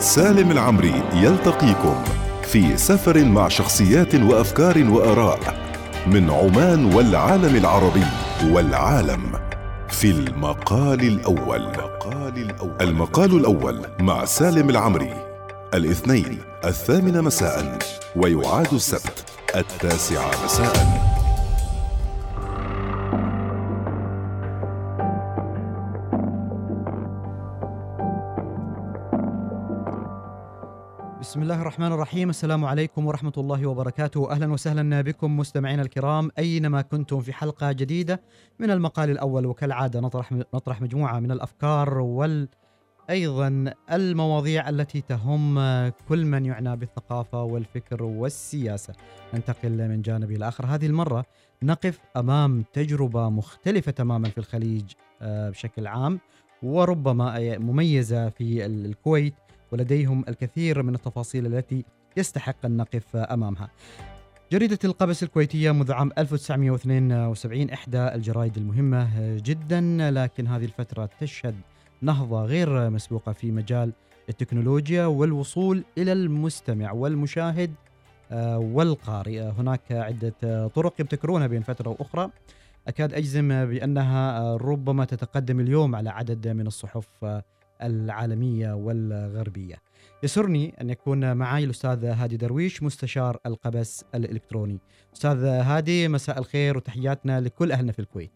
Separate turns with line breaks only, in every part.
سالم العمري يلتقيكم في سفر مع شخصيات وأفكار وآراء من عمان والعالم العربي والعالم في المقال الأول. المقال الأول مع سالم العمري. الاثنين الثامنه مساء ويعاد السبت التاسعه مساء.
بسم الله الرحمن الرحيم. السلام عليكم ورحمة الله وبركاته. أهلا وسهلا بكم مستمعينا الكرام. أينما كنتم في حلقة جديدة من المقال الأول وكالعادة نطرح نطرح مجموعة من الأفكار وال أيضا المواضيع التي تهم كل من يعنى بالثقافة والفكر والسياسة. ننتقل من جانب إلى آخر. هذه المرة نقف أمام تجربة مختلفة تماما في الخليج آه، بشكل عام وربما مميزة في الكويت ولديهم الكثير من التفاصيل التي يستحق أن نقف أمامها. جريدة القبس الكويتية منذ عام 1972 إحدى الجرائد المهمة جدا لكن هذه الفترة تشهد نهضة غير مسبوقة في مجال التكنولوجيا والوصول إلى المستمع والمشاهد آه، والقارئ. هناك عدة طرق يبتكرونها بين فترة وأخرى. أكاد أجزم بأنها ربما تتقدم اليوم على عدد من الصحف العالمية والغربية. يسرني أن يكون معي الأستاذ هادي درويش مستشار القبس الإلكتروني. أستاذ هادي مساء الخير وتحياتنا لكل أهلنا في الكويت.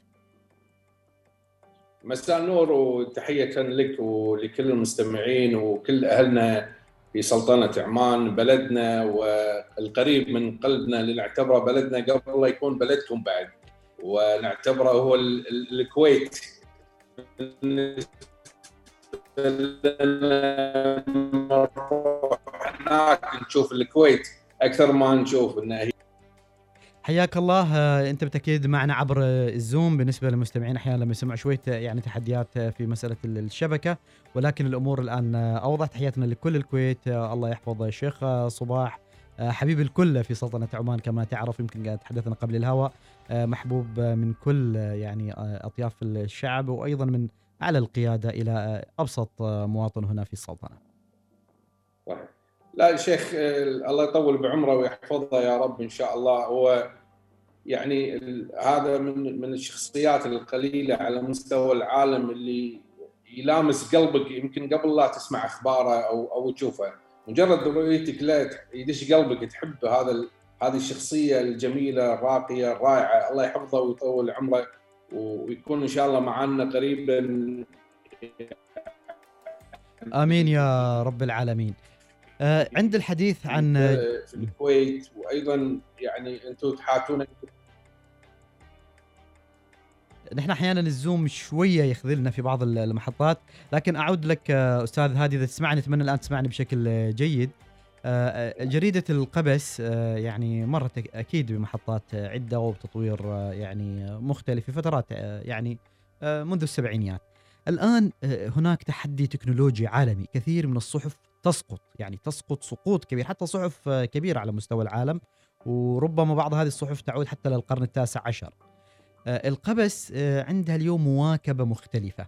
مساء النور وتحية لك ولكل المستمعين وكل أهلنا في سلطنة عمان بلدنا والقريب من قلبنا اللي نعتبره بلدنا قبل لا يكون بلدكم بعد. ونعتبره هو الكويت. هناك نشوف الكويت أكثر ما نشوف انها هي
حياك الله. آه، انت بالتاكيد معنا عبر الزوم. بالنسبة للمستمعين أحيانا لما يسمعوا شوية يعني تحديات في مسألة الشبكة ولكن الأمور الآن اوضح تحياتنا لكل الكويت. آه، الله يحفظ الشيخ صباح. آه، حبيب الكل في سلطنة عمان كما تعرف. يمكن تحدثنا قبل الهواء. محبوب من كل يعني أطياف الشعب وأيضا من على القيادة إلى أبسط مواطن هنا في السلطنة.
صحيح. لا شيخ الله يطول بعمره ويحفظه يا رب إن شاء الله. هو يعني هذا من من الشخصيات القليلة على مستوى العالم اللي يلامس قلبك يمكن قبل لا تسمع أخباره أو أو تشوفه. مجرد رؤيتك له يدش قلبك تحب هذا هذه الشخصية الجميلة الراقية الرائعة. الله يحفظه ويطول عمره. ويكون إن شاء الله معنا قريبا.
آمين يا رب العالمين. آه عند الحديث عن
في الكويت وأيضا يعني أنتم تحاتون.
نحن أحيانا الزوم شوية يخذلنا في بعض المحطات لكن أعود لك آه، أستاذ هادي إذا تسمعني أتمنى الآن تسمعني بشكل جيد آه، آه، جريدة القبس آه، يعني مرت أكيد بمحطات عدة وبتطوير يعني مختلف في فترات يعني منذ السبعينيات. الآن هناك تحدي تكنولوجي عالمي كثير من الصحف تسقط يعني تسقط سقوط كبير حتى صحف كبيرة على مستوى العالم وربما بعض هذه الصحف تعود حتى للقرن التاسع عشر. القبس عندها اليوم مواكبة مختلفة.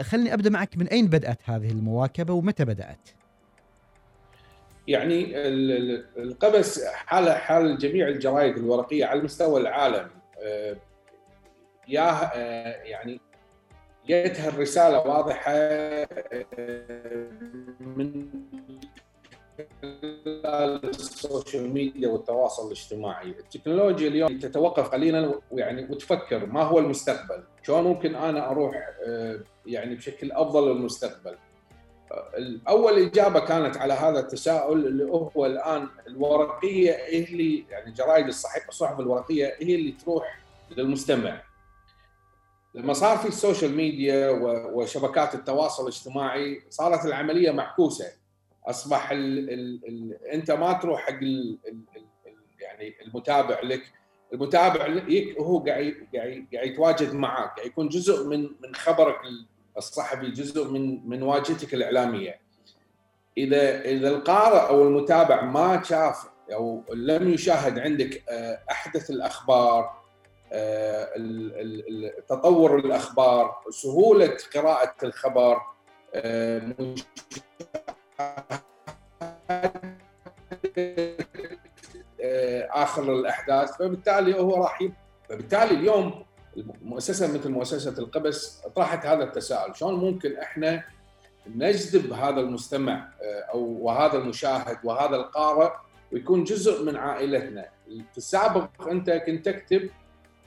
خلني أبدأ معك من أين بدأت هذه المواكبة ومتى بدأت؟
يعني القبس حال حال جميع الجرائد الورقية على مستوى العالم آه، يا آه، يعني جتها الرسالة واضحة آه، من السوشيال ميديا والتواصل الاجتماعي، التكنولوجيا اليوم تتوقف قليلا ويعني وتفكر ما هو المستقبل؟ شلون ممكن أنا أروح يعني بشكل أفضل للمستقبل؟ اول إجابة كانت على هذا التساؤل اللي هو الآن الورقية هي اللي يعني جرائد الصحف الصحف الورقية هي اللي تروح للمستمع. لما صار في ال social media وشبكات التواصل الاجتماعي صارت العملية معكوسة. أصبح ال ال ال أنت ما تروح حق ال ال يعني المتابع لك المتابع هو قاعد قاعد قاعد يتواجد معك قاعد يكون جزء من من خبرك الصحفي جزء من من واجهتك الإعلامية. إذا إذا القارئ أو المتابع ما شاف أو لم يشاهد عندك آه، أحدث الأخبار آه، تطور الأخبار سهولة قراءة الخبر آه، آخر الأحداث فبالتالي هو راح فبالتالي اليوم مؤسسه مثل مؤسسة القبس طرحت هذا التساؤل. شلون ممكن إحنا نجذب هذا المستمع أو وهذا المشاهد وهذا القارئ ويكون جزء من عائلتنا؟ في السابق أنت كنت تكتب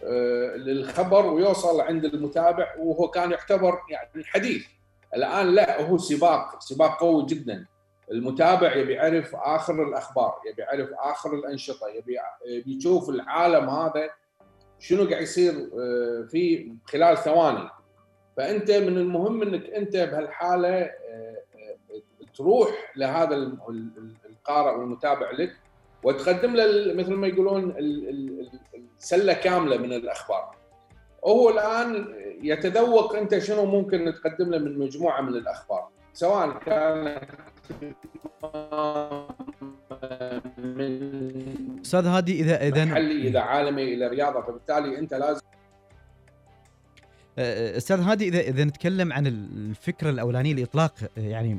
آه، للخبر ويوصل عند المتابع وهو كان يعتبر يعني حديث. الآن لا هو سباق سباق قوي جدا. المتابع يبي يعرف آخر الأخبار يبي يعرف آخر الأنشطة يبي يشوف العالم هذا شنو قاعد يصير آه، في خلال ثواني فأنت من المهم إنك أنت بهالحالة آه، تروح لهذا القارئ والمتابع لك وتقدم له مثل ما يقولون السله كاملة من الأخبار. هو الآن يتذوق أنت شنو ممكن تقدم له من مجموعة من الأخبار سواء كان
من أستاذ هادي اذا اذا
محلي إذا عالمي إلى رياضة فبالتالي أنت لازم
أستاذ هادي اذا إذا نتكلم عن الفكرة الأولانية لإطلاق يعني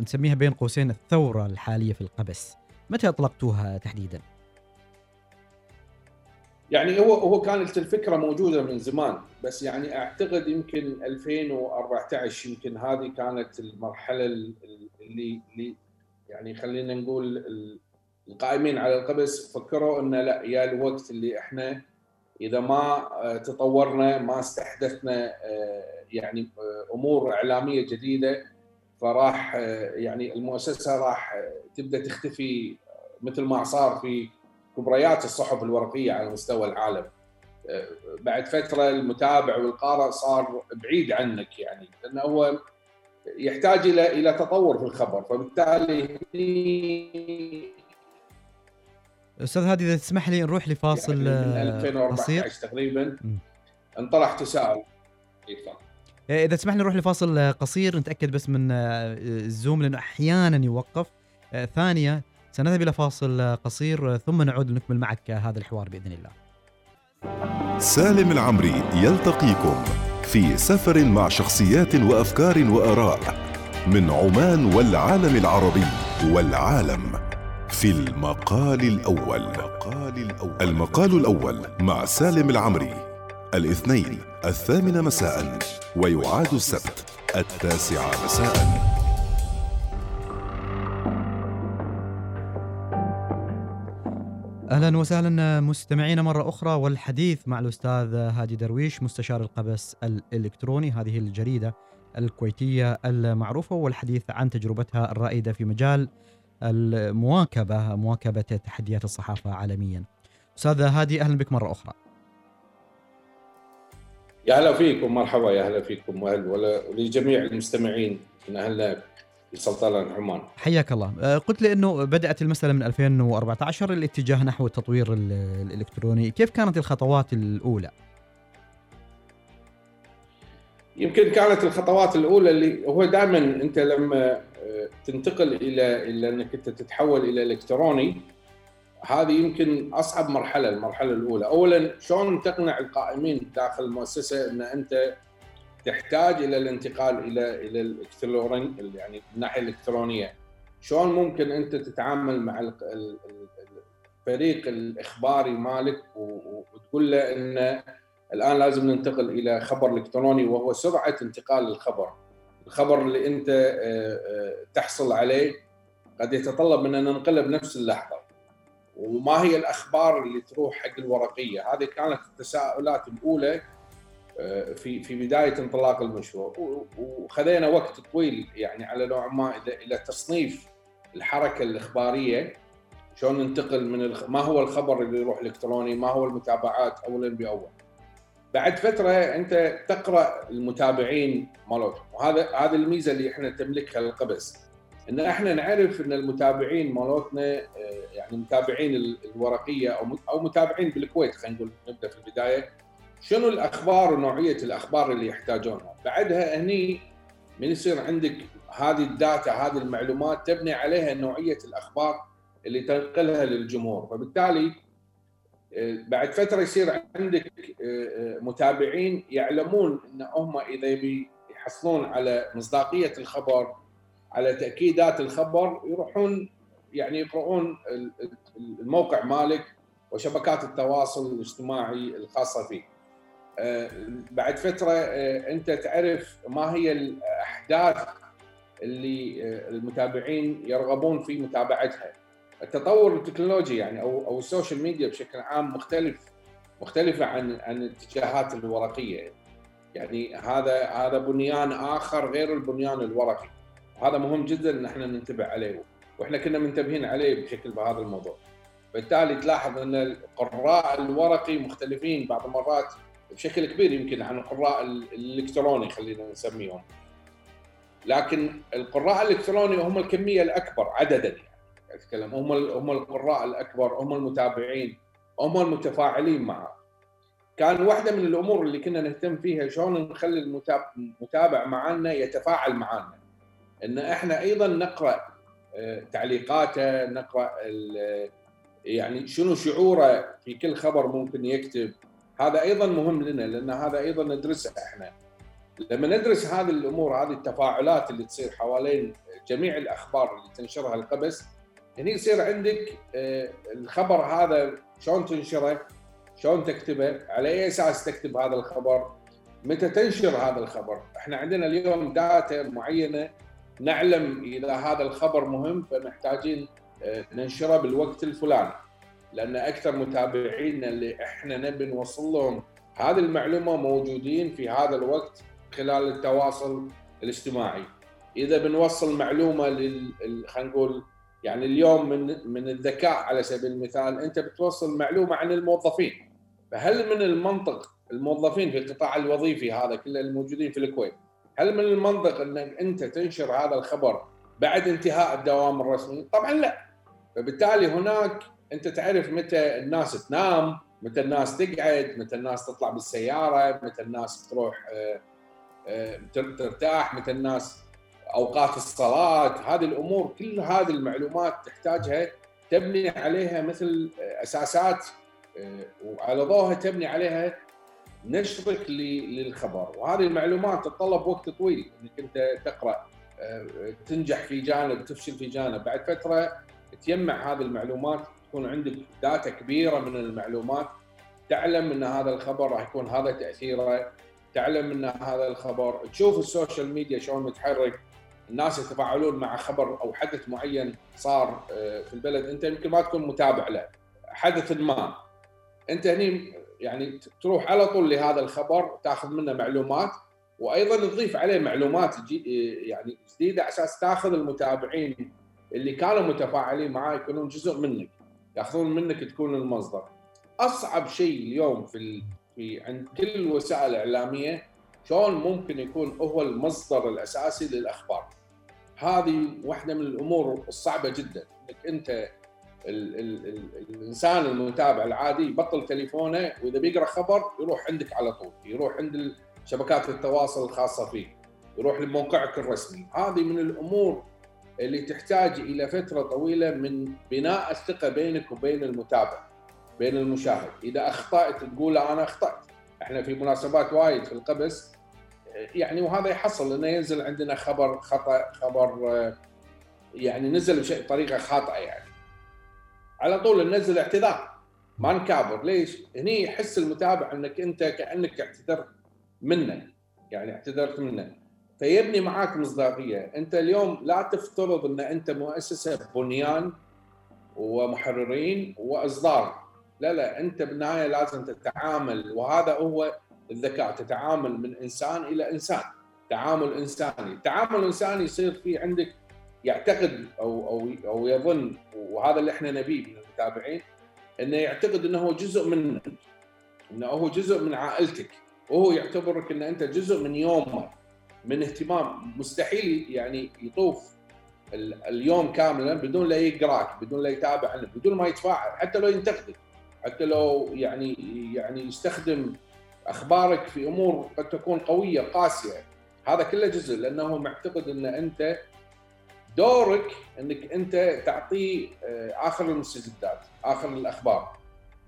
نسميها بين قوسين الثورة الحالية في القبس متى أطلقتوها تحديدا؟
يعني هو هو كانت الفكرة موجودة من زمان بس يعني أعتقد يمكن 2014 يمكن هذه كانت المرحلة اللي اللي يعني خلينا نقول القائمين على القبس فكروا انه لا يا الوقت اللي إحنا إذا ما تطورنا ما استحدثنا يعني أمور إعلامية جديدة فراح يعني المؤسسة راح تبدأ تختفي مثل ما صار في كبريات الصحف الورقية على مستوى العالم. بعد فترة المتابع والقارئ صار بعيد عنك يعني لأنه هو يحتاج إلى إلى تطور في الخبر فبالتالي
أستاذ هادي إذا تسمح لي نروح لفاصل
يعني من 2014 قصير. تقريبا. انطرح تساؤل.
إيه، إذا تسمح لي نروح لفاصل قصير نتأكد بس من الزوم لأنه أحيانا يوقف. ثانية سنذهب إلى فاصل قصير ثم نعود لنكمل معك هذا الحوار بإذن الله.
سالم العمري يلتقيكم. في سفر مع شخصيات وأفكار وآراء من عمان والعالم العربي والعالم في المقال الأول. المقال الأول, المقال الأول مع سالم العمري. الاثنين الثامنة مساء ويعاد السبت التاسعة مساءً.
أهلا وسهلا مستمعينا مرة أخرى والحديث مع الأستاذ هادي درويش مستشار القبس الإلكتروني هذه الجريدة الكويتية المعروفة والحديث عن تجربتها الرائدة في مجال المواكبة مواكبة تحديات الصحافة عالميا. أستاذ هادي أهلا بك مرة أخرى.
يا هلا فيكم مرحبا يا هلا فيكم ولجميع المستمعين من سلطنة عمان
حياك الله. أه، قلت لي إنه بدأت المسألة من 2014 الاتجاه نحو التطوير الإلكتروني. كيف كانت الخطوات الأولى؟
يمكن كانت الخطوات الأولى اللي هو دائما أنت لما أه، تنتقل إلى إلى إنك أنت تتحول إلى إلكتروني هذه يمكن أصعب مرحلة المرحلة الأولى. اولا شلون تقنع القائمين داخل المؤسسة إن أنت تحتاج إلى الانتقال إلى إلى الالكتروني يعني الناحيه الإلكترونية. شلون ممكن أنت تتعامل مع الفريق الإخباري مالك وتقول له ان الآن لازم ننتقل إلى خبر إلكتروني وهو سرعة انتقال الخبر. الخبر اللي أنت آه، آه، تحصل عليه قد يتطلب من أن ننقله بنفس اللحظة. وما هي الأخبار اللي تروح حق الورقية؟ هذه كانت التساؤلات الأولى في في بداية انطلاق المشروع. وخذينا وقت طويل يعني على نوع ما إلى تصنيف الحركة الإخبارية شلون ننتقل من. ما هو الخبر اللي يروح إلكتروني ما هو المتابعات اولا باول بعد فترة أنت تقرأ المتابعين مالتهم وهذا هذه الميزة اللي إحنا تملكها القبس إن إحنا نعرف إن المتابعين مالتنا آه، يعني متابعين الورقية أو أو متابعين بالكويت خلينا نقول نبدأ في البداية. شنو الأخبار ونوعية الأخبار اللي يحتاجونها بعدها هني من يصير عندك هذه الداتا هذه المعلومات تبني عليها نوعية الأخبار اللي تنقلها للجمهور فبالتالي آه، بعد فترة يصير عندك آه، آه، متابعين يعلمون إن هم إذا يحصلون على مصداقية الخبر على تأكيدات الخبر يروحون يعني يقرؤون الموقع مالك وشبكات التواصل الاجتماعي الخاصة فيه. آه، بعد فترة آه، أنت تعرف ما هي الأحداث اللي آه، المتابعين يرغبون في متابعتها. التطور التكنولوجي يعني أو أو ال social media بشكل عام مختلف مختلفة عن عن الاتجاهات الورقية. يعني هذا هذا بنيان آخر غير البنيان الورقي. هذا مهم جدا إن إحنا ننتبه عليه وإحنا كنا منتبهين عليه بشكل بهذا الموضوع. بالتالي تلاحظ إن القراء الورقي مختلفين بعض المرات بشكل كبير يمكن عن القراء الإلكتروني خلينا نسميهم. لكن القراء الإلكتروني هم الكمية الأكبر عددا. يعني أتكلم هم هم القراء الأكبر هم المتابعين هم المتفاعلين معه. كان واحدة من الأمور اللي كنا نهتم فيها شلون نخلي المتابع معنا يتفاعل معنا إن إحنا أيضا نقرأ آه، تعليقاته نقرأ يعني شنو شعوره في كل خبر ممكن يكتب. هذا أيضا مهم لنا لأن هذا أيضا ندرسه إحنا. لما ندرس هذه الأمور هذه التفاعلات اللي تصير حوالين جميع الأخبار اللي تنشرها القبس هني يصير عندك آه، الخبر هذا شلون تنشره شلون تكتبه على أي أساس تكتب هذا الخبر متى تنشر هذا الخبر. إحنا عندنا اليوم داتا معينة نعلم إذا هذا الخبر مهم فمحتاجين آه، ننشره بالوقت الفلاني. لأن أكثر متابعينا اللي إحنا نبي نوصل لهم هذه المعلومة موجودين في هذا الوقت خلال التواصل الاجتماعي. إذا بنوصل معلومة لل خلينا نقول يعني اليوم من من الذكاء على سبيل المثال أنت بتوصل معلومة عن الموظفين. فهل من المنطق الموظفين في القطاع الوظيفي هذا كله الموجودين في الكويت هل من المنطق إنك أنت تنشر هذا الخبر بعد انتهاء الدوام الرسمي؟ طبعا لا. فبالتالي هناك انت تعرف متى الناس تنام متى الناس تقعد متى الناس تطلع بالسيارة متى الناس تروح آه، آه، ترتاح متى الناس أوقات الصلاة. هذه الأمور كل هذه المعلومات تحتاجها تبني عليها مثل أساسات آه، وعلى ضوءها تبني عليها نشرك للخبر. وهذه المعلومات تتطلب وقت طويل. إنك أنت تقرأ تنجح في جانب تفشل في جانب. بعد فترة تجمع هذه المعلومات تكون عندك data كبيرة من المعلومات تعلم إن هذا الخبر راح يكون هذا تأثيره تعلم إن هذا الخبر تشوف ال social media شلون متحرك الناس يتفاعلون مع خبر أو حدث معين صار آه، في البلد أنت يمكن ما تكون متابع له حدث ما. أنت هني يعني تروح على طول لهذا الخبر تاخذ منه معلومات وأيضا تضيف عليه معلومات يعني جديدة على أساس تاخذ المتابعين اللي كانوا متفاعلين معاه يكونون جزء منك. ياخذون منك تكون المصدر. أصعب شيء اليوم في في عند كل الوسائل الاعلاميه شلون ممكن يكون هو المصدر الأساسي للأخبار. هذه واحدة من الأمور الصعبة جدا. إنك أنت ال ال ال الإنسان المتابع العادي يبطل تليفونه وإذا بيقرأ خبر يروح عندك على طول. يروح عند شبكات التواصل الخاصة فيه. يروح لموقعك الرسمي. هذه من الأمور اللي تحتاج إلى فترة طويلة من بناء الثقة بينك وبين المتابع بين المشاهد. إذا أخطأت تقول أنا أخطأت. إحنا في مناسبات وايد في القبس. يعني وهذا يحصل إنه ينزل عندنا خبر خطأ خبر يعني نزل بطريقة خاطئة يعني. على طول ننزل اعتذار. ما نكابر. ليش؟ هني يحس المتابع إنك أنت كأنك اعتذرت منه. يعني اعتذرت منه. فيبني معاك مصداقية. أنت اليوم لا تفترض أن أنت مؤسسة بنيان ومحررين وأصدار. لا لا أنت بالنهاية لازم تتعامل وهذا هو الذكاء تتعامل من إنسان إلى إنسان تعامل إنساني. التعامل الانساني يصير في عندك يعتقد أو أو أو يظن وهذا اللي إحنا نبيه من المتابعين إنه يعتقد إنه هو جزء منك إنه هو جزء من عائلتك. وهو يعتبرك إن أنت جزء من يومه. من اهتمام مستحيل يعني يطوف اليوم كاملا بدون لا يقراك بدون لا يتابع عنك بدون ما يتفاعل حتى لو ينتقدك حتى لو يعني يعني يستخدم أخبارك في أمور قد تكون قوية قاسية. هذا كله جزء لأنه معتقد إن أنت دورك إنك أنت تعطيه آه، آخر المستجدات آخر الأخبار.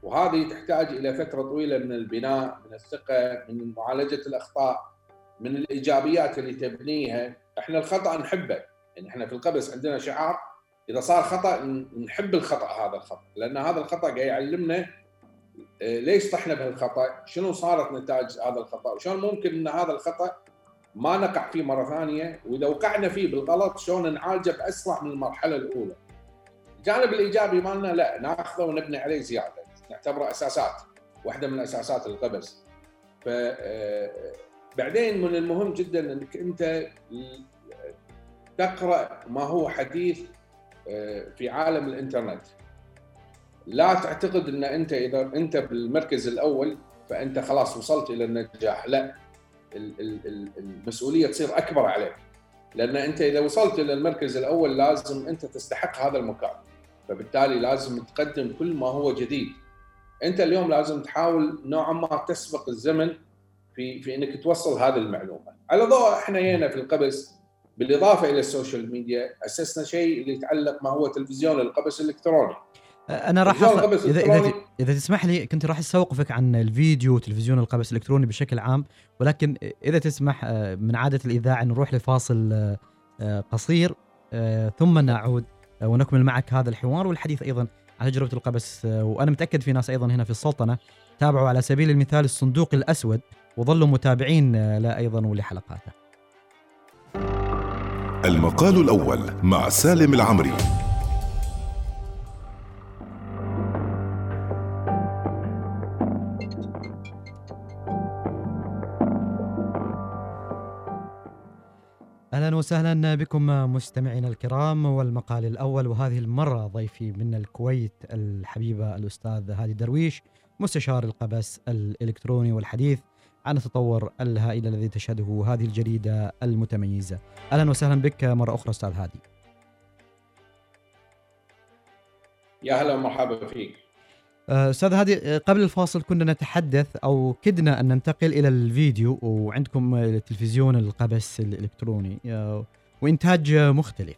وهذه تحتاج إلى فترة طويلة من البناء من الثقة من معالجة الأخطاء. من الإيجابيات اللي تبنيها إحنا الخطأ نحبه يعني إحنا في القبس عندنا شعار إذا صار خطأ نحب الخطأ هذا الخطأ لأن هذا الخطأ قاعد يعلمنا آه، ليش طحنا بهالخطأ؟ شنو صارت نتائج هذا الخطأ؟ وشلون ممكن إن هذا الخطأ ما نقع فيه مرة ثانية وإذا وقعنا فيه بالغلط شلون نعالجه بأسرع من المرحلة الأولى. الجانب الإيجابي مالنا لا ناخذه ونبني عليه زيادة نعتبره أساسات واحدة من أساسات القبس. ف آه، بعدين من المهم جدا إنك أنت تقرأ ما هو حديث آه، في عالم الإنترنت. لا تعتقد إن أنت إذا أنت بالمركز الأول فأنت خلاص وصلت إلى النجاح. لا المسؤولية تصير أكبر عليك. لأن أنت إذا وصلت إلى المركز الأول لازم أنت تستحق هذا المكان فبالتالي لازم تقدم كل ما هو جديد. أنت اليوم لازم تحاول نوعا ما تسبق الزمن في في إنك توصل هذه المعلومة. على ضوء إحنا هنا في القبس بالإضافة إلى السوشيال ميديا أسسنا شيء اللي يتعلق ما هو تلفزيون القبس الإلكتروني.
أنا راح أص... اذا إذا إذا تسمح لي كنت راح أستوقفك عن الفيديو وتلفزيون القبس الإلكتروني بشكل عام ولكن إذا تسمح آه، من عادة الإذاعة نروح لفاصل آه، قصير آه، ثم نعود ونكمل معك هذا الحوار والحديث أيضا عن تجربة القبس وأنا متأكد في ناس أيضا هنا في السلطنة تابعوا على سبيل المثال الصندوق الأسود. وظلوا متابعين له أيضا ولحلقاته.
المقال الأول مع سالم العمري.
أهلا وسهلا بكم مستمعينا الكرام والمقال الأول وهذه المرة ضيفي من الكويت الحبيبة الأستاذ هادي درويش مستشار القبس الإلكتروني والحديث عن التطور الهائل الذي تشهده هذه الجريدة المتميزة. أهلا وسهلا بك مرة أخرى أستاذ هادي.
يا هلا ومرحبا فيك.
آه، أستاذ هادي آه، قبل الفاصل كنا نتحدث أو كدنا أن ننتقل إلى الفيديو وعندكم التلفزيون القبس الإلكتروني آه، وإنتاج مختلف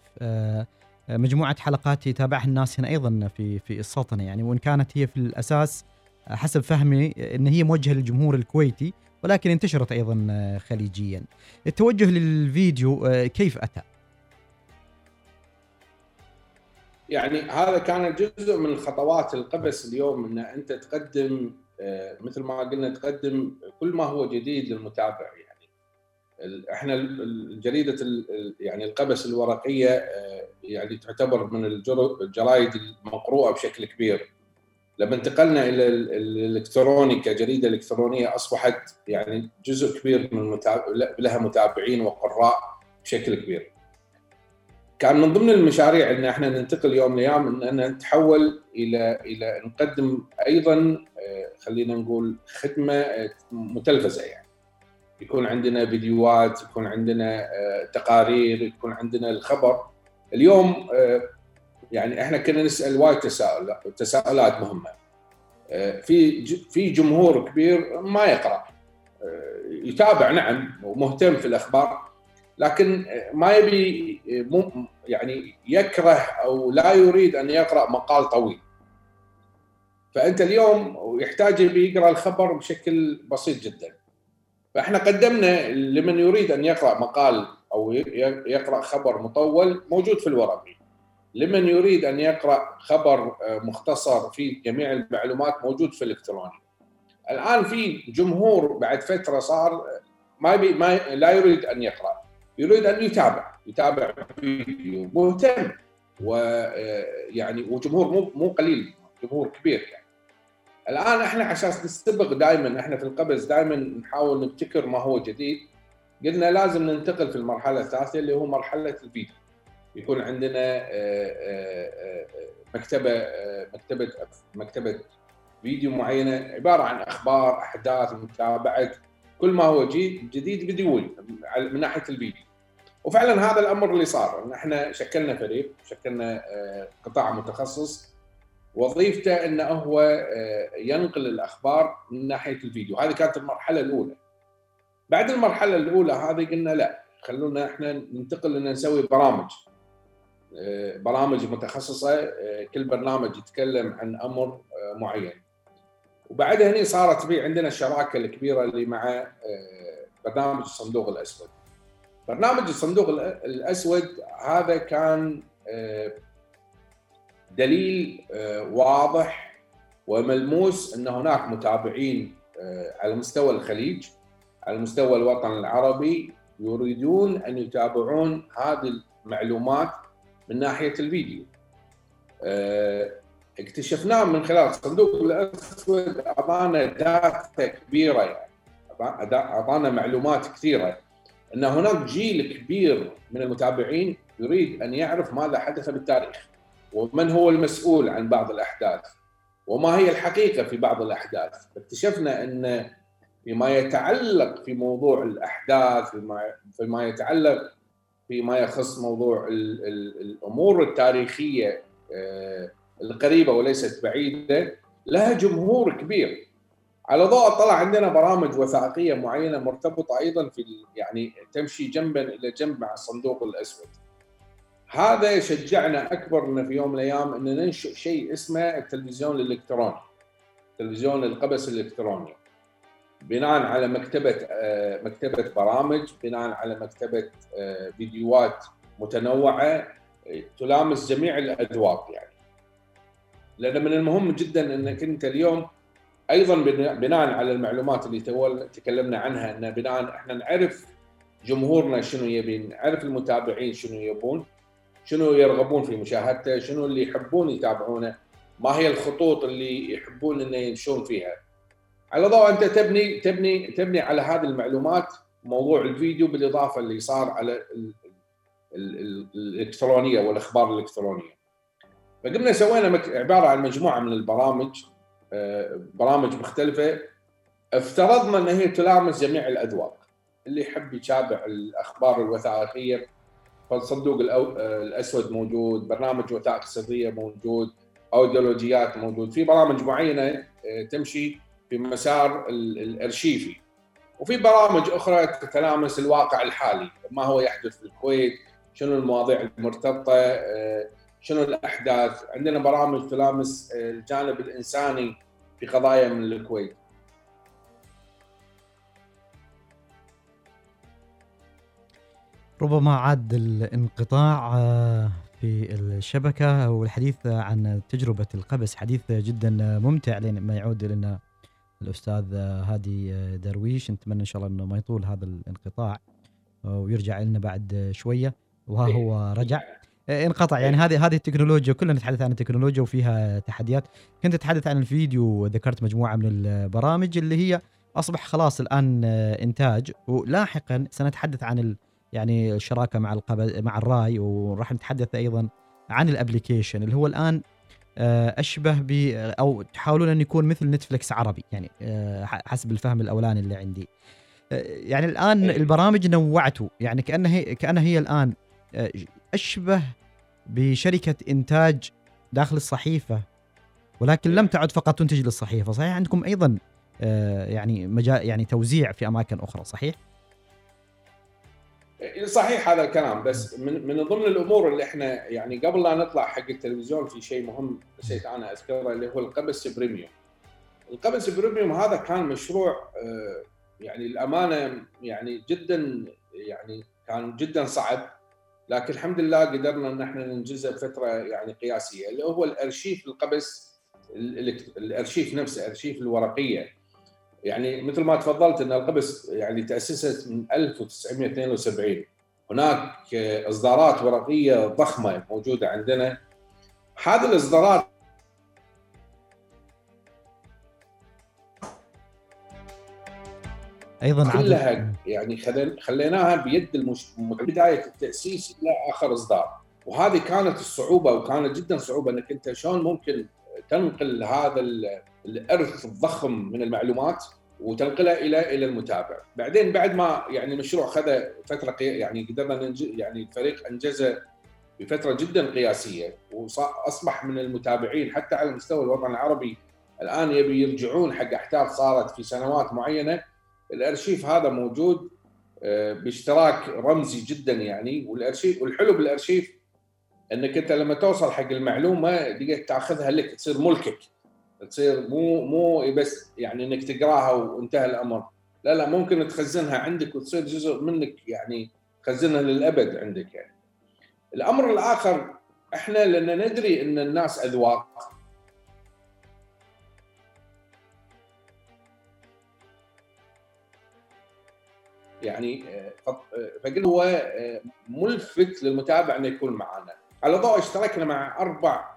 مجموعة حلقات يتابعها الناس هنا أيضا في في السلطنه يعني وإن كانت هي في الأساس حسب فهمي إن هي موجهة للجمهور الكويتي ولكن انتشرت أيضا خليجيا. التوجه للفيديو كيف أتى؟
يعني هذا كان جزء من خطوات القبس اليوم إن أنت تقدم آه، مثل ما قلنا تقدم كل ما هو جديد للمتابع يعني إحنا جريدة يعني القبس الورقية آه، يعني تعتبر من الجرايد المقروءة بشكل كبير لما انتقلنا إلى الإلكتروني كجريدة إلكترونية أصبحت يعني جزء كبير من لها متابعين وقراء بشكل كبير. كان من ضمن المشاريع إن إحنا ننتقل يوم الأيام إن نتحول إلى إلى نقدم أيضا آه، خلينا نقول خدمة آه، متلفزة يعني يكون عندنا فيديوهات يكون عندنا آه، تقارير يكون عندنا الخبر اليوم يعني إحنا كنا نسأل وايد تساؤل تساؤلات مهمة. في في جمهور كبير ما يقرأ. يتابع نعم ومهتم في الأخبار لكن ما يبي يعني يكره أو لا يريد أن يقرأ مقال طويل. فأنت اليوم يحتاج يقرأ الخبر بشكل بسيط جدا. فإحنا قدمنا لمن يريد أن يقرأ مقال أو يقرأ خبر مطول موجود في الورقي. لمن يريد أن يقرأ خبر مختصر فيه جميع المعلومات موجود في الإلكتروني. الآن في جمهور بعد فترة صار ما يبي ما لا يريد أن يقرأ. يريد أن يتابع يتابع فيديو مهتم ويعني وجمهور مو مو قليل جمهور كبير يعني. الآن إحنا عشان نستبق دائما إحنا في القبس دائما نحاول نبتكر ما هو جديد. قلنا لازم ننتقل في المرحلة الثالثة اللي هو مرحلة الفيديو. يكون عندنا مكتبة مكتبة مكتبة فيديو معينة عبارة عن أخبار أحداث متابعة كل ما هو جديد فيديوي من ناحية الفيديو. وفعلا هذا الأمر اللي صار إن إحنا شكلنا فريق شكلنا آه، قطاع متخصص وظيفته إنه هو آه، ينقل الأخبار من ناحية الفيديو. هذه كانت المرحلة الأولى. بعد المرحلة الأولى هذه قلنا لا خلونا إحنا ننتقل ان نسوي برامج. آه، برامج متخصصة كل برنامج يتكلم عن أمر معين. وبعدها هنا صارت في عندنا الشراكة الكبيرة اللي مع برنامج الصندوق الأسود. برنامج الصندوق الأسود هذا كان آه، دليل آه، واضح وملموس إن هناك متابعين آه، على مستوى الخليج على مستوى الوطن العربي يريدون أن يتابعون هذه المعلومات من ناحية الفيديو. اكتشفناه من خلال صندوق الأسود أعطانا داتا كبيرة يعني. أعطانا معلومات كثيرة. إن هناك جيل كبير من المتابعين يريد أن يعرف ماذا حدث بالتاريخ ومن هو المسؤول عن بعض الأحداث وما هي الحقيقة في بعض الأحداث. اكتشفنا إن فيما يتعلق في موضوع الأحداث فيما فيما يتعلق فيما يخص موضوع ال ال الأمور التاريخية آه، القريبة وليست بعيدة لها جمهور كبير على ضوء طلع عندنا برامج وثائقية معينة مرتبطة أيضا في يعني تمشي جنبا إلى جنب مع الصندوق الأسود. هذا شجعنا أكبر في يوم من الأيام ان ننشئ شيء اسمه التلفزيون الإلكتروني. تلفزيون القبس الإلكتروني. بناء على مكتبة آه، مكتبة برامج، بناء على مكتبة آه، فيديوهات متنوعة تلامس جميع الاذواق يعني. لأن من المهم جدا إنك أنت اليوم أيضا بناء على المعلومات اللي تكلمنا عنها إن بناء إحنا نعرف جمهورنا شنو يبي نعرف المتابعين شنو يبون شنو يرغبون في مشاهدته شنو اللي يحبون يتابعونه ما هي الخطوط اللي يحبون إنه يمشون فيها على ضوء أنت تبني تبني تبني على هذه المعلومات موضوع الفيديو بالإضافة اللي صار على ال ال ال الإلكترونية والأخبار الإلكترونية. فقمنا سوينا عبارة عن مجموعة من البرامج برامج مختلفة. افترضنا إن هي تلامس جميع الأذواق. اللي يحب يتابع الأخبار الوثائقية فالصندوق الأسود موجود برنامج وثائق سرية موجود ايديولوجيات موجود. في برامج معينة آه، تمشي في مسار الأرشيفي. وفي برامج أخرى تتلامس الواقع الحالي. ما هو يحدث في الكويت؟ شنو المواضيع المرتبطة؟ آه، شنو الأحداث؟ عندنا برامج تلامس آه، الجانب الإنساني في قضايا من الكويت.
ربما عاد الانقطاع آه، في الشبكة والحديث عن تجربة القبس حديث جدا ممتع لما يعود لنا الأستاذ هادي درويش نتمنى إن شاء الله أنه ما يطول هذا الانقطاع ويرجع لنا بعد شوية. وها هو رجع. إيه، انقطع. يعني هذه هذه التكنولوجيا كلنا نتحدث عن التكنولوجيا وفيها تحديات. كنت أتحدث عن الفيديو وذكرت مجموعة من البرامج اللي هي أصبح خلاص الآن إنتاج. ولاحقا سنتحدث عن ال يعني الشراكة مع مع الرأي وراح نتحدث أيضا عن ال application اللي هو الآن أشبه ب أو تحاولون أن يكون مثل نتفلكس عربي يعني آه، حسب الفهم الأولاني اللي عندي. آه، يعني الآن إيه. البرامج نوعته يعني كانها هي كانها هي الآن أشبه بشركة إنتاج داخل الصحيفة ولكن لم تعد فقط تنتج للصحيفة. صحيح؟ عندكم أيضا آه، يعني مجال يعني توزيع في أماكن أخرى صحيح؟
صحيح هذا الكلام بس من من ضمن الأمور اللي إحنا يعني قبل لا نطلع حق التلفزيون في شيء مهم نسيت أنا أذكره اللي هو القبس premium. القبس premium هذا كان مشروع آه، يعني الامانه يعني جدا يعني كان جدا صعب لكن الحمد لله قدرنا إن إحنا ننجزه بفترة يعني قياسية اللي هو الأرشيف القبس الأرشيف نفسه الارشيف الورقية يعني مثل ما تفضلت إن القبس يعني تأسست من 1972 هناك إصدارات ورقية ضخمة موجودة عندنا. هذه الإصدارات
أيضا
كلها يعني خليناها بيد المش... من بداية التأسيس إلى آخر إصدار. وهذه كانت الصعوبة وكانت جدا صعوبة إنك أنت شلون ممكن تنقل هذا الإرث الضخم من المعلومات وتنقلها إلى إلى المتابع، بعدين بعد ما يعني المشروع خذ فترة يعني قدرنا يعني الفريق أنجزه بفترة جدا قياسية واصبح من المتابعين حتى على مستوى الوطن العربي الآن يبي يرجعون حق أحداث صارت في سنوات معينة. الأرشيف هذا موجود آه، باشتراك رمزي جدا يعني والارشيف والحلو بالأرشيف إنك أنت لما توصل حق المعلومة تقدر تأخذها لك تصير ملكك. تصير مو مو بس يعني إنك تقراها وانتهى الأمر. لا لا ممكن تخزنها عندك وتصير جزء منك يعني تخزنها للأبد عندك يعني. الأمر الآخر إحنا لأن ندري إن الناس أذواق. يعني فقلنا هو ملفت للمتابع إنه يكون معنا على ضوء اشتركنا مع أربع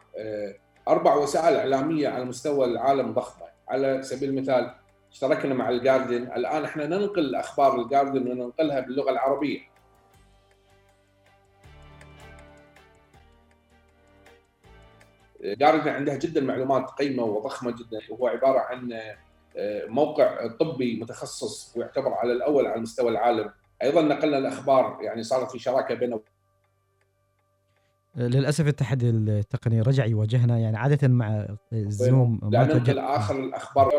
أربع وسائل إعلامية على مستوى العالم ضخمة. على سبيل المثال اشتركنا مع الجاردن الآن إحنا ننقل أخبار الجاردن وننقلها باللغة العربية. جاردن عندها جدا معلومات قيمة وضخمة جدا. وهو عبارة عن موقع طبي متخصص ويعتبر على الأول على مستوى العالم. أيضا نقلنا الأخبار يعني صارت في شراكة بينه
للأسف التحدي التقني رجع يواجهنا يعني عادة مع الزوم
ما ننقل اخر الأخبار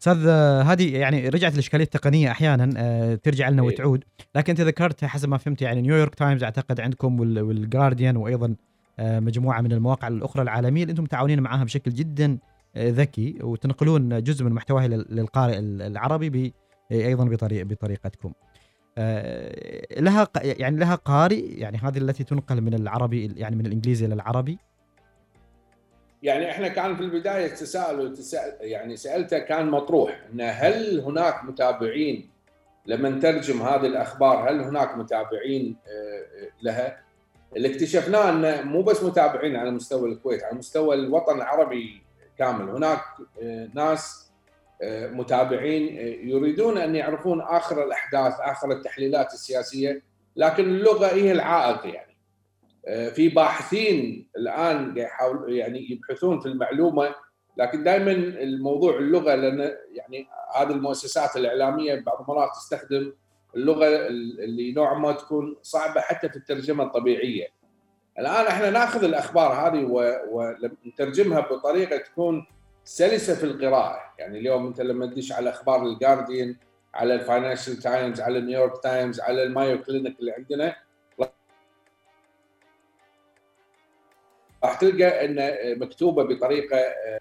أستاذ هذه يعني رجعت الاشكاليه التقنية أحيانا آه، ترجع لنا إيه. وتعود لكن أنت ذكرت حسب ما فهمت يعني نيويورك تايمز أعتقد عندكم والجارديان وأيضا آه، مجموعة من المواقع الأخرى العالمية اللي أنتم متعاونين معها بشكل جدا ذكي وتنقلون جزء من محتواه للقارئ العربي أيضا بطريقه بطريقتكم. آه، لها يعني لها قارئ يعني هذه التي تنقل من العربي يعني من الإنجليزي إلى العربي.
يعني إحنا كان في البداية تساؤل يعني سألته كان مطروح إن هل هناك متابعين؟ لما نترجم هذه الأخبار هل هناك متابعين آه، لها؟ اللي اكتشفناه انه مو بس متابعين على مستوى الكويت على مستوى الوطن العربي كامل. هناك آه، ناس آه، متابعين آه، يريدون أن يعرفون آخر الأحداث آخر التحليلات السياسية لكن اللغة هي العائق يعني. في باحثين الآن يعني يبحثون في المعلومة لكن دائما الموضوع اللغة لأن يعني هذه المؤسسات الإعلامية بعض المرات تستخدم اللغة اللي نوعا ما تكون صعبة حتى في الترجمة الطبيعية. الآن إحنا نأخذ الأخبار هذه ونترجمها بطريقة تكون سلسة في القراءة يعني اليوم أنت لما تدش على أخبار الجارديان على الفاينانشال تايمز على نيويورك تايمز على المايو كلينيك اللي عندنا راح تلقى إن مكتوبة بطريقة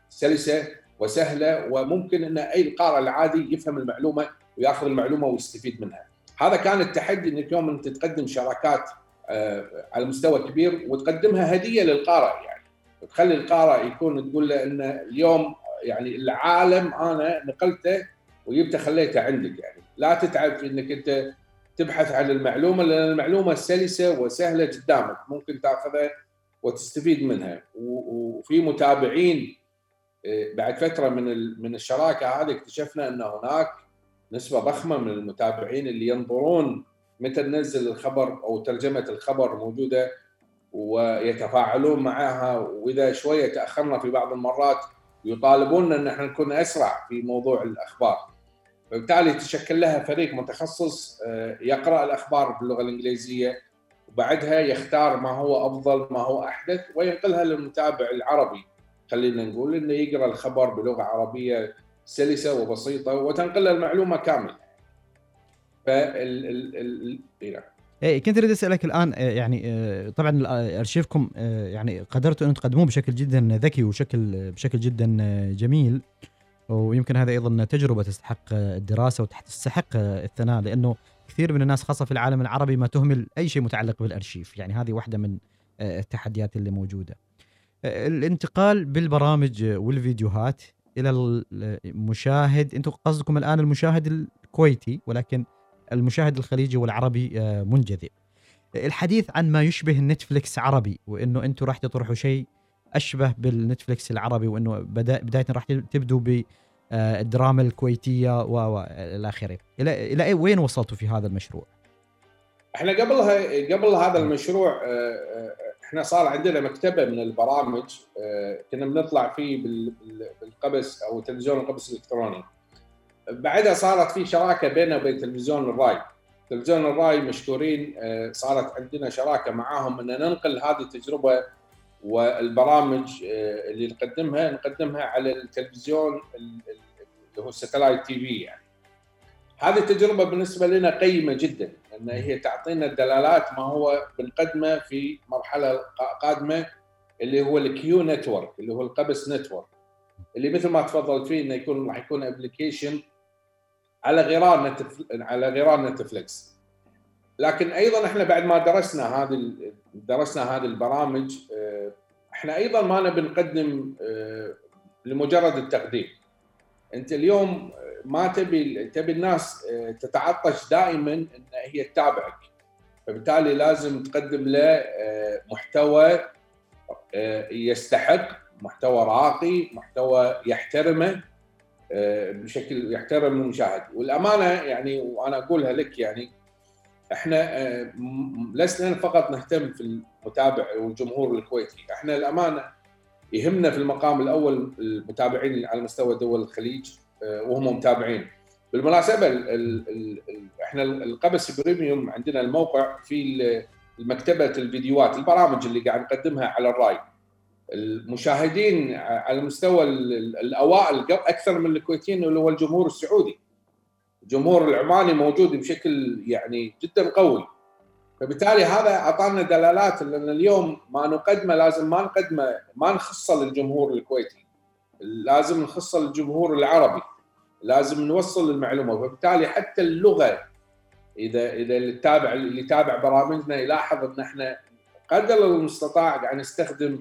سلسة وسهلة وممكن إن أي القارئ العادي يفهم المعلومة ويأخذ المعلومة ويستفيد منها. هذا كان التحدي إنك يوم أنت تقدم شراكات آه، على مستوى كبير وتقدمها هدية للقارئ يعني وتخلي القارئ يكون تقول له ان اليوم يعني العالم أنا نقلته وجبته خليته عندك يعني. لا تتعب في إنك أنت تبحث عن المعلومة لأن المعلومة سلسة وسهلة قدامك ممكن تأخذها وتستفيد منها. وفي متابعين آه، بعد فترة من من الشراكة هذه اكتشفنا إن هناك نسبة ضخمة من المتابعين اللي ينظرون متى ننزل الخبر أو ترجمة الخبر موجودة ويتفاعلون معها. وإذا شوية تأخرنا في بعض المرات يطالبوننا أن إحنا نكون أسرع في موضوع الأخبار. فبالتالي تشكل لها فريق متخصص آه، يقرأ الأخبار باللغة الإنجليزية وبعدها يختار ما هو أفضل ما هو أحدث وينقلها للمتابع العربي. خلينا نقول إنه يقرأ الخبر بلغة عربية سلسة وبسيطة وتنقل المعلومة كاملة.
فال إيه،, كنت أريد أسألك الآن آه، يعني آه، طبعا أرشيفكم آه، يعني قدرتوا أن تقدموه بشكل جدا ذكي وشكل بشكل جدا جميل. ويمكن هذا أيضا تجربة تستحق الدراسة وتستحق الثناء لأنه كثير من الناس خاصة في العالم العربي ما تهمل أي شيء متعلق بالأرشيف. يعني هذه واحدة من التحديات اللي موجودة. الانتقال بالبرامج والفيديوهات إلى المشاهد أنتم قصدكم الآن المشاهد الكويتي ولكن المشاهد الخليجي والعربي آه، منجذب. الحديث عن ما يشبه النتفليكس عربي وإنه أنتم راح تطرحوا شيء أشبه بالنتفليكس العربي وإنه بداية راح تبدوا بالدراما الكويتية والى آخره. إلى إلى وين وصلتوا في هذا المشروع؟
إحنا قبلها قبل هذا المشروع آه، آه، إحنا صار عندنا مكتبة من البرامج كنا بنطلع فيه بالقبس أو تلفزيون القبس الإلكتروني. بعدها صارت في شراكة بيننا وبين تلفزيون الرأي. تلفزيون الرأي مشكورين آه، صارت عندنا شراكة معاهم إن ننقل هذه التجربة والبرامج آه، اللي نقدمها نقدمها على التلفزيون اللي هو الساتلايت تي في يعني. هذه التجربة بالنسبة لنا قيمة جدا إن هي تعطينا دلالات ما هو بنقدمه في مرحلة قادمة اللي هو ال Q Network اللي هو القبس Network اللي مثل ما تفضلت فيه إنه يكون راح يكون application على غرار. على غرار نتفلكس لكن أيضا إحنا بعد ما درسنا هذه درسنا هذه البرامج آه، إحنا أيضا ما نبي نقدم آه، لمجرد التقديم. أنت اليوم ما تبي تبي الناس تتعطش دائما إن هي تتابعك. فبالتالي لازم تقدم له محتوى يستحق محتوى راقي محتوى يحترمه. بشكل يحترم المشاهد. والأمانة يعني وأنا أقولها لك يعني إحنا آه، لسنا فقط نهتم في المتابع والجمهور الكويتي. إحنا الأمانة يهمنا في المقام الأول المتابعين على مستوى دول الخليج آه، وهم متابعين. بالمناسبة ال ال ال إحنا القبس بريميوم عندنا الموقع في مكتبه الفيديوهات البرامج اللي قاعد نقدمها على الرأي. المشاهدين على مستوى الأوائل أكثر من الكويتيين اللي هو الجمهور السعودي. الجمهور العماني موجود بشكل يعني جدا قوي. فبالتالي هذا أعطانا دلالات لأن اليوم ما نقدمه لازم ما نقدمه ما نخصه للجمهور الكويتي. لازم نخصه للجمهور العربي. لازم نوصل المعلومة. فبالتالي حتى اللغة إذا إذا اللي يتابع اللي يتابع برامجنا يلاحظ إن إحنا قدر المستطاع قاعد نستخدم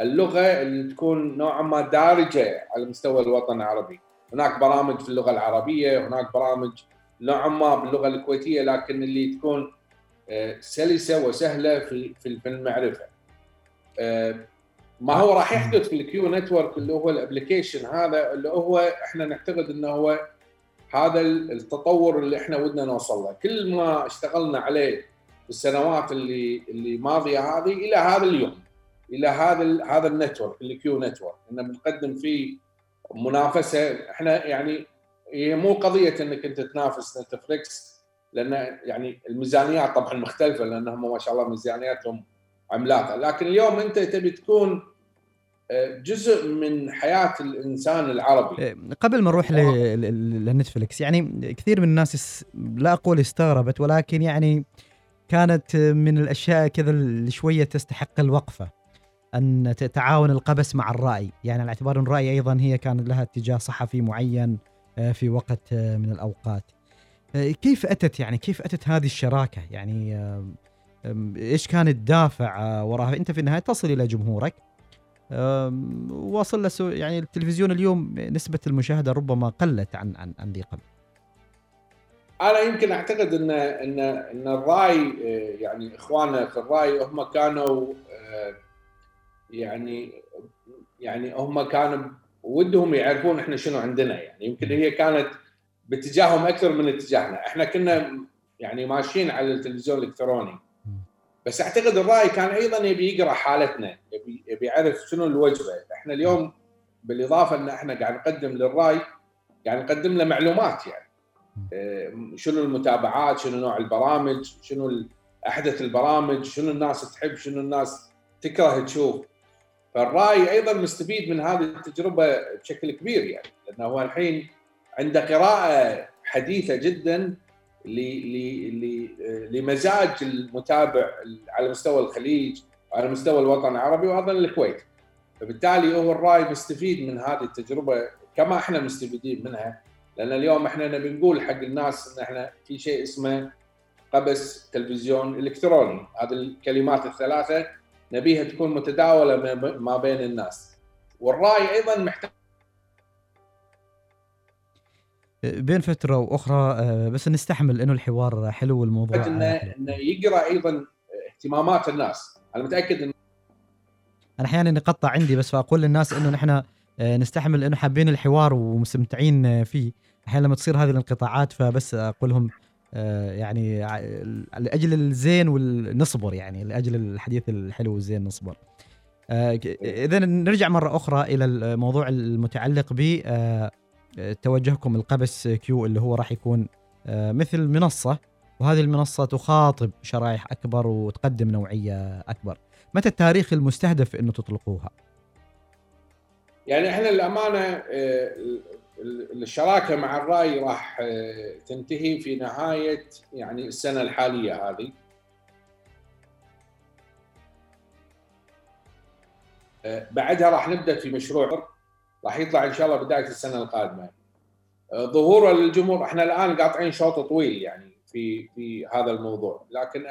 اللغة اللي تكون نوعا ما دارجة على مستوى الوطن العربي. هناك برامج في اللغة العربية هناك برامج نوعا ما باللغة الكويتية لكن اللي تكون آه، سلسة وسهلة في في المعرفة. آه، ما هو راح يحدث في ال Q Network اللي هو ال application هذا اللي هو إحنا نعتقد إنه هو هذا التطور اللي إحنا ودنا نوصل له. كل ما اشتغلنا عليه في السنوات اللي اللي ماضية هذه إلى هذا اليوم. إلى هذا هذا ال network ال Q Network إن بنقدم فيه منافسة. إحنا يعني هي مو قضية إنك أنت تنافس نتفليكس لأن يعني الميزانيات طبعا مختلفة لأنهم ما شاء الله ميزانياتهم عملاقة. لكن اليوم أنت تبي تكون آه، جزء من حياة الإنسان العربي.
إيه، قبل ما نروح لنتفلكس يعني كثير من الناس لا أقول استغربت ولكن يعني كانت من الأشياء كذا اللي شوية تستحق الوقفة. أن تعاون القبس مع الرأي. يعني على اعتبار إن الرأي أيضا هي كان لها اتجاه صحفي معين آه، في وقت آه، من الأوقات. آه، كيف أتت يعني كيف أتت هذه الشراكة؟ يعني إيش كان الدافع وراها؟ أنت في النهاية تصل إلى جمهورك. واصل له يعني التلفزيون اليوم نسبة المشاهدة ربما قلت عن عن عن ذي قبل.
أنا يمكن أعتقد إن إن إن الرأي يعني إخواننا في الرأي هم كانوا يعني يعني هم كانوا ودهم يعرفون إحنا شنو عندنا يعني. يمكن هي كانت باتجاههم أكثر من اتجاهنا. إحنا كنا يعني ماشيين على التلفزيون الإلكتروني. بس أعتقد الرأي كان أيضا يبي يقرأ حالتنا يبي يعرف شنو الوجبة. إحنا اليوم بالإضافة إن إحنا قاعد نقدم للرأي قاعد نقدم له معلومات يعني. آه، شنو المتابعات شنو نوع البرامج شنو أحدث البرامج شنو الناس تحب شنو الناس تكره تشوف. فالرأي أيضا مستفيد من هذه التجربة بشكل كبير يعني لأنه هو الحين عنده قراءة حديثة جدا لمزاج المتابع على مستوى الخليج وعلى مستوى الوطن العربي وأيضا الكويت. فبالتالي هو الرأي مستفيد من هذه التجربة كما إحنا مستفيدين منها لأن اليوم إحنا نبي نقول حق الناس إن إحنا في شيء اسمه قبس تلفزيون إلكتروني. هذه الكلمات الثلاثة نبيها تكون متداولة ما بين الناس. والرأي أيضا محتاج
بين فترة وأخرى آه، بس نستحمل إنه الحوار حلو والموضوع
انه إنه يقرأ أيضا اهتمامات الناس. أنا متأكد
ان أنا أحيانا نقطع عندي بس فأقول للناس إنه نحن آه، نستحمل إنه حابين الحوار ومستمتعين فيه. أحيانا لما تصير هذه الانقطاعات فبس أقول لهم آه، يعني لأجل الزين ونصبر يعني لأجل الحديث الحلو والزين نصبر. آه، إذا نرجع مرة أخرى إلى الموضوع المتعلق ب آه، توجهكم القبس كيو اللي هو راح يكون مثل منصة وهذه المنصة تخاطب شرائح أكبر وتقدم نوعية أكبر. متى التاريخ المستهدف إنه تطلقوها؟
يعني إحنا الامانه الشراكة مع الرأي راح آه، تنتهي في نهاية يعني السنة الحالية هذه. آه، بعدها راح نبدأ في مشروع راح يطلع إن شاء الله بداية السنة القادمة. آه، ظهوره للجمهور إحنا الآن قاطعين شوط طويل يعني في في هذا الموضوع لكن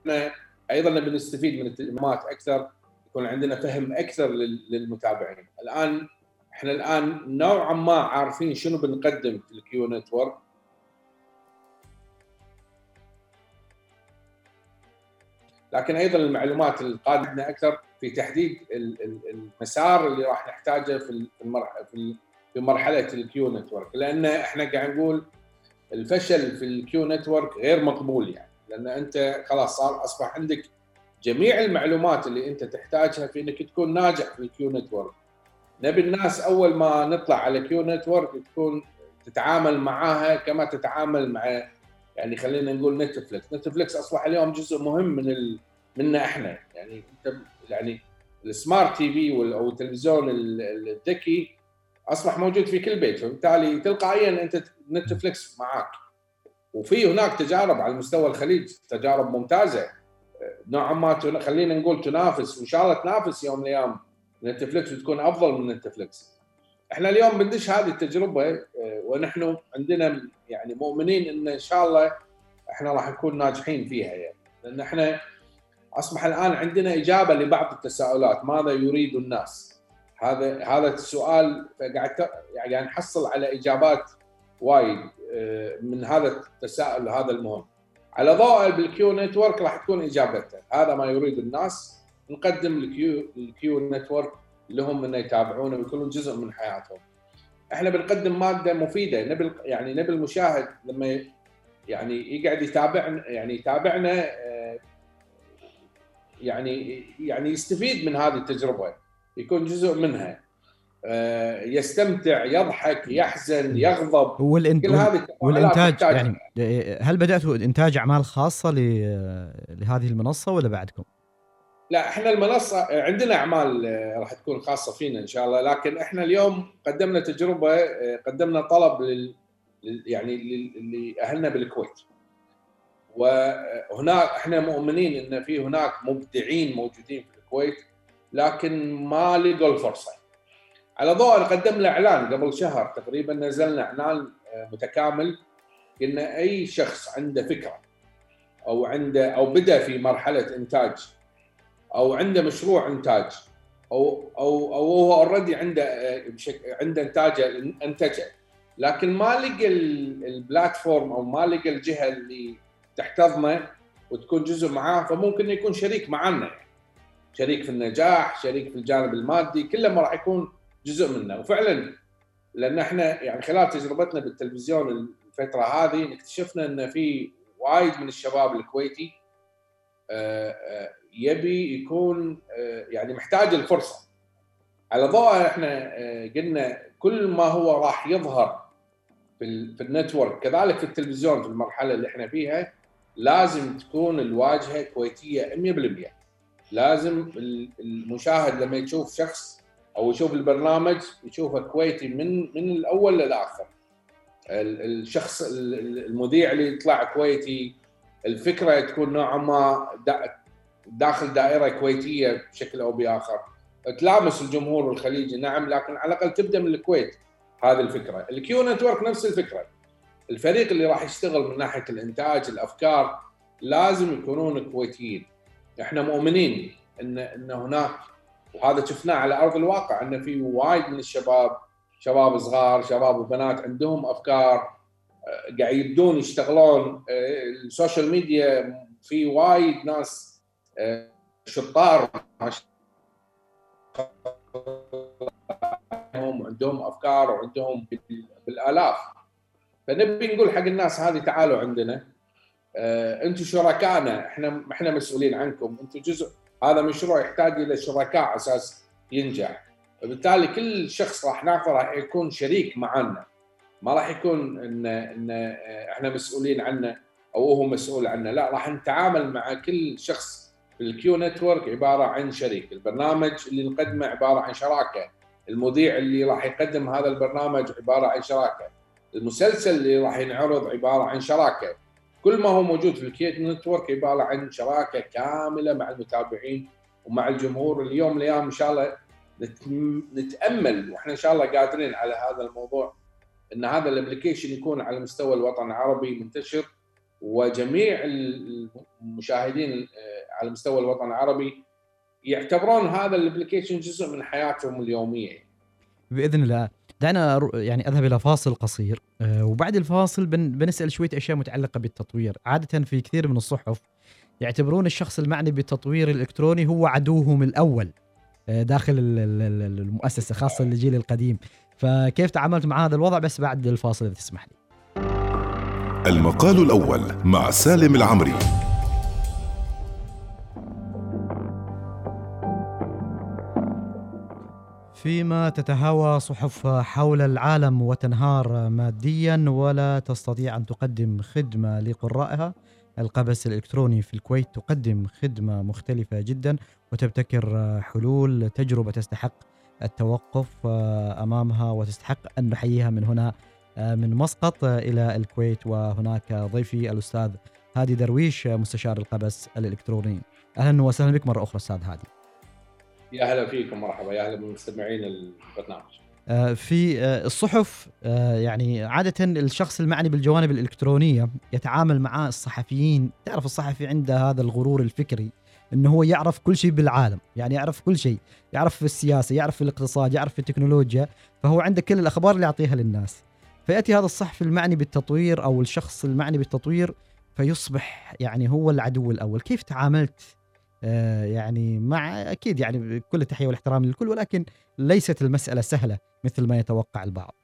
إحنا أيضا نبي نستفيد من المعلومات أكثر. يكون عندنا فهم أكثر للمتابعين. الآن إحنا الآن نوعا ما عارفين شنو بنقدم في ال Q Network. لكن أيضا المعلومات القادمة أكثر في تحديد المسار اللي راح نحتاجه في في مرحلة ال Q Network. لأن إحنا قاعد نقول الفشل في ال Q Network غير مقبول يعني. لأن أنت خلاص صار أصبح عندك جميع المعلومات اللي انت تحتاجها في انك تكون ناجح في ال Q Network نبي الناس أول ما نطلع على Q Network تكون تتعامل معاها كما تتعامل مع يعني خلينا نقول نتفلكس نتفلكس أصبح اليوم جزء مهم من ال... منا إحنا. يعني أنت يعني ال smart TV أو التلفزيون الذكي أصبح موجود في كل بيت. فبالتالي تلقائيا أنت نتفلكس معاك. وفي هناك تجارب على مستوى الخليج تجارب ممتازة. نوعا ما خلينا نقول تنافس وإن شاء الله تنافس يوم من الأيام نتفلكس وتكون أفضل من نتفلكس. إحنا اليوم بندش هذه التجربة آه، ونحن عندنا يعني مؤمنين إن إن شاء الله إحنا راح نكون ناجحين فيها يعني لأن إحنا أصبح الآن عندنا إجابة لبعض التساؤلات ماذا يريد الناس؟ هذا هذا السؤال قاعد يعني نحصل على إجابات وايد آه، من هذا التساؤل هذا المهم. على ضوء بال Q Network راح تكون اجابته هذا ما يريد الناس. نقدم ال Q ال Q Network لهم إنه يتابعونه ويكونون جزء من حياتهم. إحنا بنقدم مادة مفيدة. نبي يعني نبي المشاهد لما يعني يقعد يتابعنا يعني يتابعنا آه، يعني يعني يستفيد من هذه التجربة. يكون جزء منها. يستمتع يضحك يحزن يغضب.
والإن... كل هذه والإنتاج يعني هل بداتوا إنتاج أعمال خاصة لهذه المنصة ولا بعدكم؟
لا إحنا المنصة عندنا أعمال آه، راح تكون خاصة فينا إن شاء الله لكن إحنا اليوم قدمنا تجربة آه، قدمنا طلب لل يعني لأهلنا بالكويت. وهناك إحنا مؤمنين إن في هناك مبدعين موجودين في الكويت لكن ما لقوا الفرصة. على ضوء قدمنا إعلان قبل شهر تقريبا نزلنا إعلان آه، متكامل قلنا أي شخص عنده فكرة أو عنده أو بدأ في مرحلة إنتاج أو عنده مشروع إنتاج أو أو أو هو اوريدي عنده عنده إنتاجه إنتجه. لكن ما لقى البلاتفورم أو ما لقى الجهة اللي تحتضنه وتكون جزء معاه فممكن يكون شريك معنا شريك في النجاح شريك في الجانب المادي كله ما راح يكون جزء منه. وفعلا لأن إحنا يعني خلال تجربتنا بالتلفزيون الفترة هذه اكتشفنا إن في وايد من الشباب الكويتي آه، آه، يبي يكون آه، يعني محتاج الفرصة. على ضوء إحنا قلنا كل ما هو راح يظهر في في النتورك كذلك في التلفزيون في المرحلة اللي إحنا فيها لازم تكون الواجهة كويتية 100% لازم المشاهد لما يشوف شخص أو يشوف البرنامج يشوفه كويتي من من الأول للاخر الشخص المذيع اللي يطلع كويتي الفكرة تكون نوعا ما داخل دائرة كويتية بشكل أو بآخر. تلامس الجمهور الخليجي نعم لكن على الأقل تبدأ من الكويت. هذه الفكرة. ال Q Network نفس الفكرة. الفريق اللي راح يشتغل من ناحية الإنتاج الأفكار لازم يكونون كويتيين. إحنا مؤمنين إن إن هناك وهذا شفناه على أرض الواقع ان في وايد من الشباب شباب صغار شباب وبنات عندهم أفكار آه، قاعد يبدون يشتغلون آه، ال social media في وايد ناس شطار. عندهم أفكار وعندهم بالآلاف. فنبي نقول حق الناس هذه تعالوا عندنا. آه، أنتم شركائنا إحنا إحنا مسؤولين عنكم. أنتم جزء هذا مشروع يحتاج إلى شركاء أساس ينجح. فبالتالي كل شخص راح ناخذه راح يكون شريك معنا ما راح يكون ان إن إحنا مسؤولين عنه أو هو مسؤول عنه. لا راح نتعامل مع كل شخص ال Q Network عبارة عن شريك، البرنامج اللي نقدمه عبارة عن شراكة، المذيع اللي راح يقدم هذا البرنامج عبارة عن شراكة، المسلسل اللي راح ينعرض عبارة عن شراكة، كل ما هو موجود في ال Q Network عباره عن شراكة كاملة مع المتابعين ومع الجمهور. اليوم الأيام إن شاء الله نتأمل وإحنا إن شاء الله قادرين على هذا الموضوع إن هذا ال application يكون على مستوى الوطن العربي منتشر وجميع المشاهدين آه، على مستوى الوطن العربي يعتبرون هذا ال application جزء من حياتهم اليومية.
بإذن الله. دعنا يعني أذهب إلى فاصل قصير. آه، وبعد الفاصل بنسأل شوية أشياء متعلقة بالتطوير. عادة في كثير من الصحف يعتبرون الشخص المعني بالتطوير الإلكتروني هو عدوهم الأول آه، داخل المؤسسة خاصة الجيل القديم. فكيف تعاملت مع هذا الوضع؟ بس بعد الفاصل إذا تسمح لي.
المقال الأول مع سالم العمري.
فيما تتهاوى صحف حول العالم وتنهار ماديا ولا تستطيع أن تقدم خدمة لقرائها. القبس الإلكتروني في الكويت تقدم خدمة مختلفة جدا وتبتكر حلول تجربة تستحق التوقف أمامها وتستحق أن نحييها من هنا من مسقط إلى الكويت. وهناك ضيفي الأستاذ هادي درويش مستشار القبس الإلكتروني. أهلا وسهلا بك مرة أخرى أستاذ هادي.
يا هلا فيكم مرحبا. يا هلا بمستمعين البرنامج.
آه، في آه، الصحف آه، يعني عادة الشخص المعني بالجوانب الإلكترونية يتعامل مع الصحفيين. تعرف الصحفي عنده هذا الغرور الفكري إنه هو يعرف كل شيء بالعالم يعني يعرف كل شيء. يعرف في السياسة يعرف في الاقتصاد يعرف في التكنولوجيا فهو عنده كل الأخبار اللي يعطيها للناس. فيأتي هذا الصحفي المعني بالتطوير أو الشخص المعني بالتطوير فيصبح يعني هو العدو الأول. كيف تعاملت يعني مع أكيد يعني كل التحية والاحترام للكل ولكن ليست المسألة سهلة مثل ما يتوقع البعض.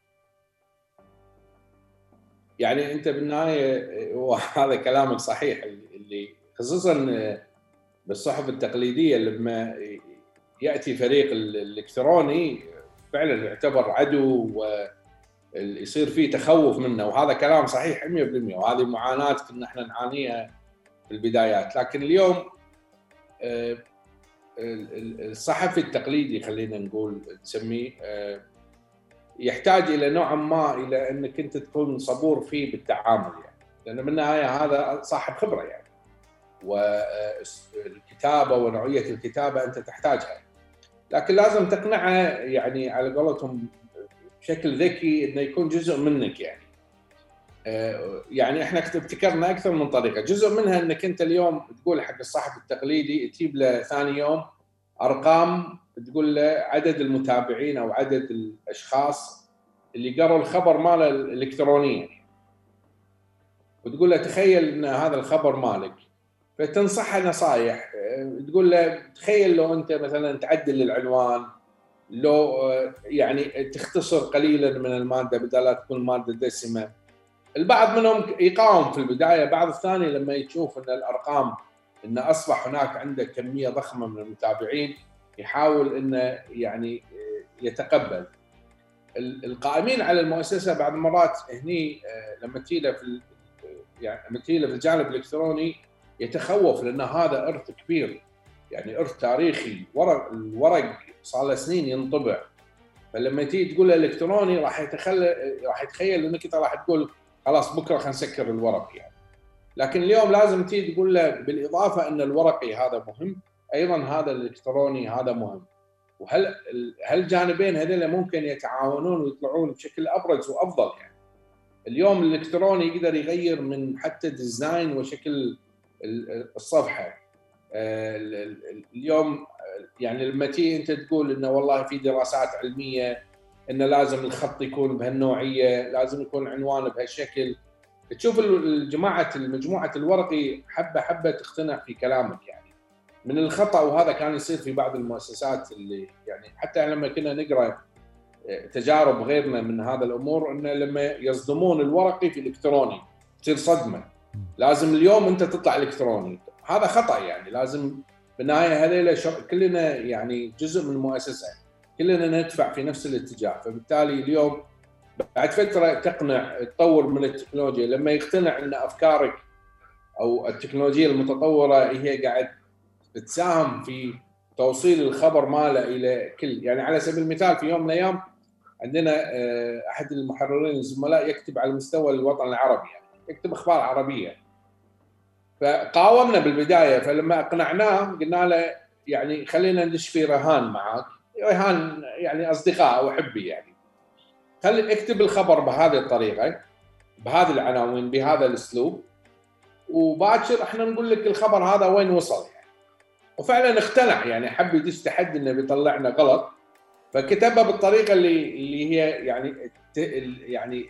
يعني أنت بالنهاية وهذا كلامك صحيح اللي خصوصا بالصحف التقليدية لما يأتي فريق الإلكتروني فعلا يعتبر عدو ويصير فيه تخوف منه وهذا كلام صحيح 100% وهذه معاناة كنا إحنا نعانيها في البدايات لكن اليوم آه، الصحفي التقليدي خلينا نقول نسميه آه، يحتاج إلى نوعا ما إلى أنك أنت تكون صبور فيه بالتعامل يعني. لأن بالنهايه هذا صاحب خبرة يعني. والكتابة ونوعية الكتابة أنت تحتاجها. لكن لازم تقنعه يعني على قولتهم بشكل ذكي إنه يكون جزء منك يعني. آه، يعني إحنا ابتكرنا أكثر من طريقة، جزء منها إنك أنت اليوم تقول حق الصحفي التقليدي تجيب له ثاني يوم أرقام تقول له عدد المتابعين أو عدد الأشخاص اللي قروا الخبر ماله الالكترونيا. وتقول له تخيل إن هذا الخبر مالك. فتنصحه نصائح آه، تقول له تخيل لو أنت مثلا تعدل العنوان لو آه، يعني تختصر قليلا من المادة بدل لا تكون مادة دسمة. البعض منهم يقاوم في البداية بعض الثاني لما يشوف إن الأرقام إن أصبح هناك عنده كمية ضخمة من المتابعين يحاول إنه يعني يتقبل. القائمين على المؤسسة بعض المرات هني آه، لما تجي له في يعني لما تجي له في الجانب الإلكتروني يتخوف لأن هذا إرث كبير. يعني إرث تاريخي ورق الورق صار له سنين ينطبع. فلما تيجي تقول إلكتروني راح يتخيل راح يتخيل إنك أنت راح تقول خلاص بكرة خلينا نسكر الورق يعني. لكن اليوم لازم تيجي تقول له بالإضافة إن الورقي هذا مهم أيضا هذا الإلكتروني هذا مهم. وهل هالجانبين هذول ممكن يتعاونون ويطلعون بشكل أبرز وأفضل يعني؟ اليوم الإلكتروني يقدر يغير من حتى ديزاين وشكل الصفحة. آه، اليوم يعني لما تيجي أنت تقول إنه والله في دراسات علمية إنه لازم الخط يكون بهالنوعية، لازم يكون عنوانه بهالشكل. تشوف الجماعة المجموعه الورقي حبة حبة تقتنع في كلامك يعني. من الخطأ وهذا كان يصير في بعض المؤسسات اللي يعني حتى لما كنا نقرأ آه، تجارب غيرنا من هذا الأمور إنه لما يصدمون الورقي في الإلكتروني تصير صدمة. لازم اليوم أنت تطلع إلكتروني، هذا خطأ يعني لازم بالنهايه هذيلا كلنا يعني جزء من المؤسسة كلنا ندفع في نفس الاتجاه. فبالتالي اليوم بعد فترة تقنع تطور من التكنولوجيا لما يقتنع إن أفكارك أو التكنولوجيا المتطورة هي قاعد تساهم في توصيل الخبر ماله إلى كل. يعني على سبيل المثال في يوم من الأيام عندنا آه، أحد المحررين الزملاء يكتب على مستوى الوطن العربي يعني يكتب أخبار عربية. فقاومنا بالبداية فلما أقنعناه قلنا له يعني خلينا ندش في رهان معك رهان يعني أصدقاء واحبي يعني خلي اكتب الخبر بهذه الطريقة بهذه العناوين بهذا الأسلوب وباكر إحنا نقول لك الخبر هذا وين وصل يعني. وفعلا اقتنع يعني حب يدش تحدي إنه بيطلعنا غلط فكتبها بالطريقة اللي اللي هي يعني يعني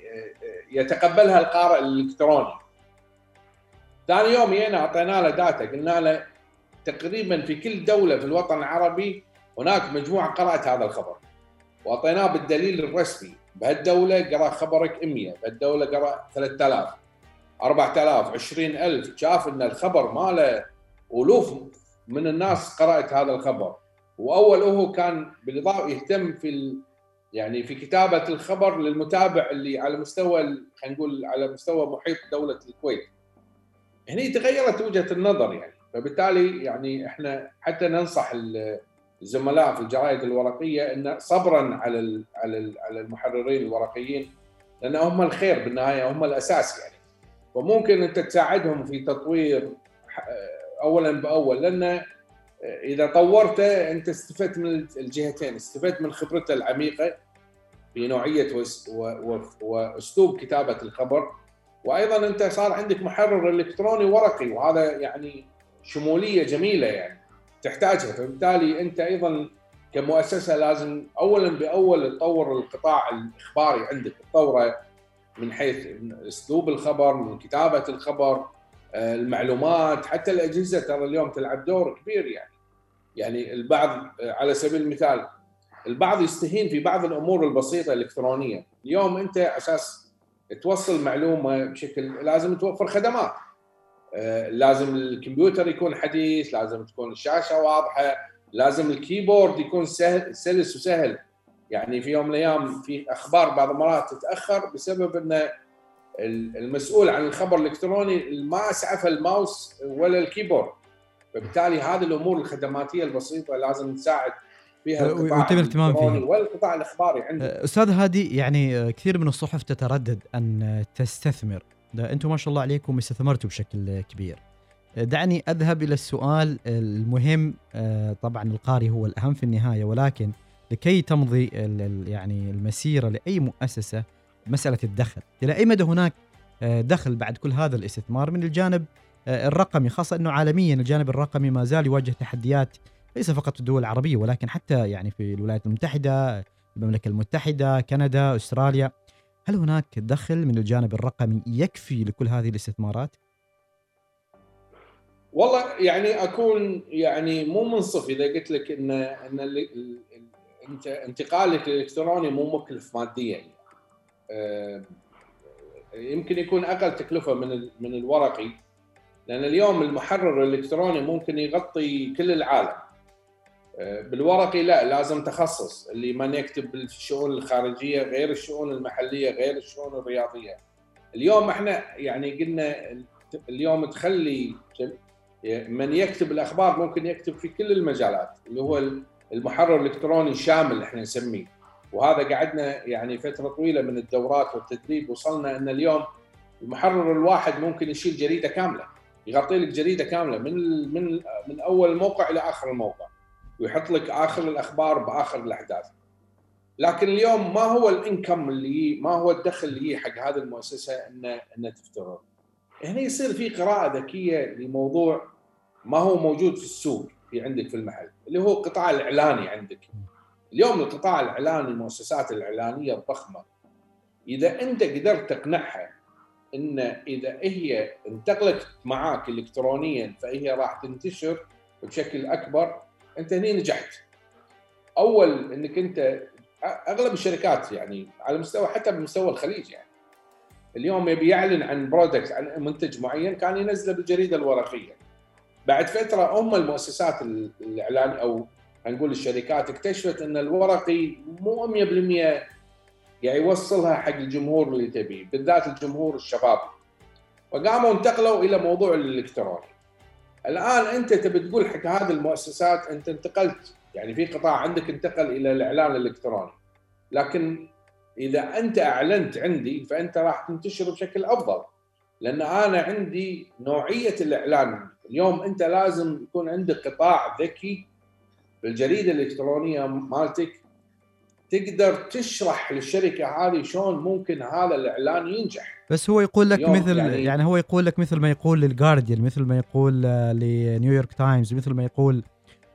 يتقبلها القارئ الإلكتروني. ثاني يوم جينا أعطينا له داتا قلنا له تقريبا في كل دولة في الوطن العربي هناك مجموعة قرأت هذا الخبر. وأعطيناه بالدليل الرسمي بهالدولة قرأ خبرك 100 بهالدولة قرأ 3000 4000 20000 شاف إن الخبر ماله ألوف من الناس قرأت هذا الخبر وأول هو كان بالإضافة يهتم في ال... يعني في كتابة الخبر للمتابع اللي على مستوى خلينا نقول على مستوى محيط دولة الكويت. هني تغيرت وجهة النظر يعني فبالتالي يعني إحنا حتى ننصح الزملاء في الجرائد الورقية إن صبرا على على على المحررين الورقيين لأن هم الخير بالنهاية هم الأساس يعني. وممكن أنت تساعدهم في تطوير اولا بأول لأن إذا طورته أنت استفدت من الجهتين استفدت من خبرته العميقة في نوعية وأسلوب كتابة الخبر وأيضا أنت صار عندك محرر إلكتروني ورقي وهذا يعني شمولية جميلة يعني. تحتاجها. فبالتالي أنت أيضا كمؤسسة لازم اولا بأول تطور القطاع الإخباري عندك. تطوره من حيث أسلوب الخبر من كتابة الخبر المعلومات حتى الأجهزة ترى اليوم تلعب دور كبير يعني. يعني البعض على سبيل المثال البعض يستهين في بعض الأمور البسيطة الإلكترونية. اليوم أنت أساس توصل معلومة بشكل لازم توفر خدمات. لازم الكمبيوتر يكون حديث لازم تكون الشاشة واضحة لازم ال keyboard يكون سهل سلس وسهل. يعني في يوم من الأيام في أخبار بعض المرات تتأخر بسبب إن المسؤول عن الخبر الإلكتروني ما اسعف الماوس ولا ال keyboard. فبالتالي هذه الأمور الخدماتية البسيطة لازم نساعد فيها القطاع
الاهتمام فيها.
والقطاع الإخباري
عندنا أستاذ هادي يعني كثير من الصحف تتردد أن تستثمر. أنتم ما شاء الله عليكم استثمرتوا بشكل كبير. دعني اذهب إلى السؤال المهم طبعا القاري هو الأهم في النهاية ولكن لكي تمضي يعني المسيرة لأي مؤسسة مسألة الدخل. إلى أي مدى هناك دخل بعد كل هذا الاستثمار؟ من الجانب الرقمي خاصة إنه عالميا الجانب الرقمي ما زال يواجه تحديات ليس فقط في الدول العربية ولكن حتى يعني في الولايات المتحدة المملكة المتحدة كندا أستراليا. هل هناك دخل من الجانب الرقمي يكفي لكل هذه الاستثمارات؟
والله يعني أكون يعني مو منصف إذا قلت لك ان إن انت انتقالك الالكتروني مو مكلف ماديا. يعني. يمكن يكون أقل تكلفة من من الورقي لأن اليوم المحرر الإلكتروني ممكن يغطي كل العالم. بالورقي لا لازم تخصص اللي من يكتب بالشؤون الخارجية غير الشؤون المحلية غير الشؤون الرياضية. اليوم إحنا يعني قلنا اليوم تخلي من يكتب الأخبار ممكن يكتب في كل المجالات اللي هو المحرر الإلكتروني شامل إحنا نسميه. وهذا قعدنا يعني فترة طويلة من الدورات والتدريب وصلنا إن اليوم المحرر الواحد ممكن يشيل جريدة كاملة يغطي لك جريدة كاملة من من من أول الموقع إلى آخر الموقع. ويحط لك آخر الأخبار بآخر الأحداث. لكن اليوم ما هو الإنكم اللي ما هو الدخل اللي حق هذه المؤسسة إنه إنه تفترض. هنا يصير في قراءة ذكية لموضوع ما هو موجود في السوق في عندك في المحل اللي هو القطاع الإعلاني عندك. اليوم القطاع الإعلاني المؤسسات الإعلانية الضخمة إذا أنت قدرت تقنعها إن إذا هي انتقلت معاك الكترونيا فهي راح تنتشر بشكل أكبر انت هني نجحت. أول إنك أنت أغلب الشركات يعني على مستوى حتى بمستوى الخليج يعني. اليوم يبي يعلن عن برودكت عن منتج معين كان ينزله بالجريدة الورقيه بعد فترة هم المؤسسات الإعلان أو نقول الشركات اكتشفت إن الورقي مو 100% يعني يوصلها حق الجمهور اللي تبيه بالذات الجمهور الشباب. فقاموا انتقلوا إلى موضوع الإلكتروني. الآن أنت تبي تقول حق هذه المؤسسات أنت انتقلت يعني في قطاع عندك انتقل إلى الإعلان الإلكتروني. لكن إذا أنت أعلنت عندي فأنت راح تنتشر بشكل أفضل. لأن أنا عندي نوعية الإعلان. اليوم أنت لازم يكون عندك قطاع ذكي بالجريدة الإلكترونية مالتك تقدر تشرح للشركة هذه شلون ممكن هذا الإعلان ينجح.
بس هو يقول لك مثل يعني,
يعني-
هو يقول لك مثل ما يقول للجارديان مثل ما يقول آه، لنيويورك تايمز مثل ما يقول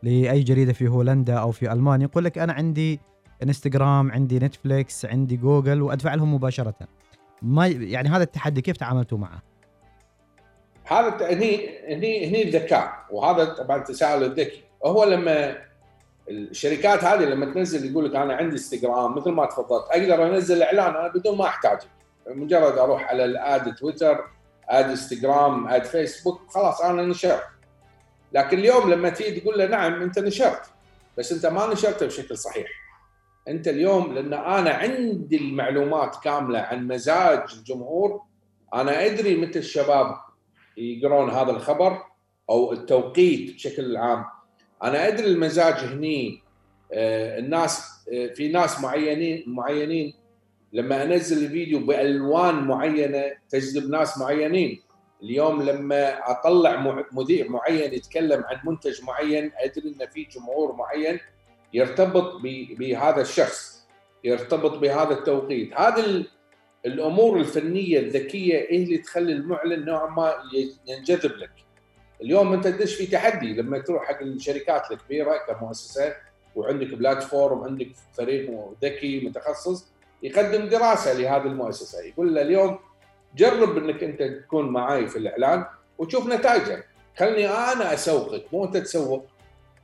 لأي جريدة في هولندا أو في ألمانيا. يقول لك أنا عندي انستغرام عندي نتفليكس عندي جوجل وأدفع لهم مباشرة. ما يعني هذا التحدي كيف تعاملتوا معه؟
هذا هني هني هني الذكاء وهذا طبعا التساؤل الذكي. هو لما الشركات هذه لما تنزل يقول لك أنا عندي انستغرام مثل ما تفضلت أقدر أنزل إعلان أنا بدون ما احتاجك مجرد أروح على الأد تويتر أد إنستغرام أد فيسبوك خلاص أنا نشرت. لكن اليوم لما تيجي تقول له نعم أنت نشرت. بس أنت ما نشرته بشكل صحيح. أنت اليوم لأن أنا عندي المعلومات كاملة عن مزاج الجمهور أنا أدري متى الشباب يقرون هذا الخبر أو التوقيت بشكل عام. أنا أدري المزاج هني آه، الناس آه، في ناس معينين معينين. لما أنزل الفيديو بألوان معينة تجذب ناس معينين. اليوم لما أطلع مذيع معين يتكلم عن منتج معين أدري ان في جمهور معين يرتبط بهذا الشخص يرتبط بهذا التوقيت. هذه ال- الأمور الفنية الذكية هي اللي تخلي المعلن نوعا ما ينجذب لك. اليوم انت تدش في تحدي لما تروح حق الشركات الكبيرة كمؤسسة وعندك بلاتفورم عندك فريق ذكي متخصص يقدم دراسة لهذه المؤسسة. يقول له اليوم جرب انك انت تكون معي في الإعلان وتشوف نتائجه. خلني أنا أسوقك مو أنت تسوق.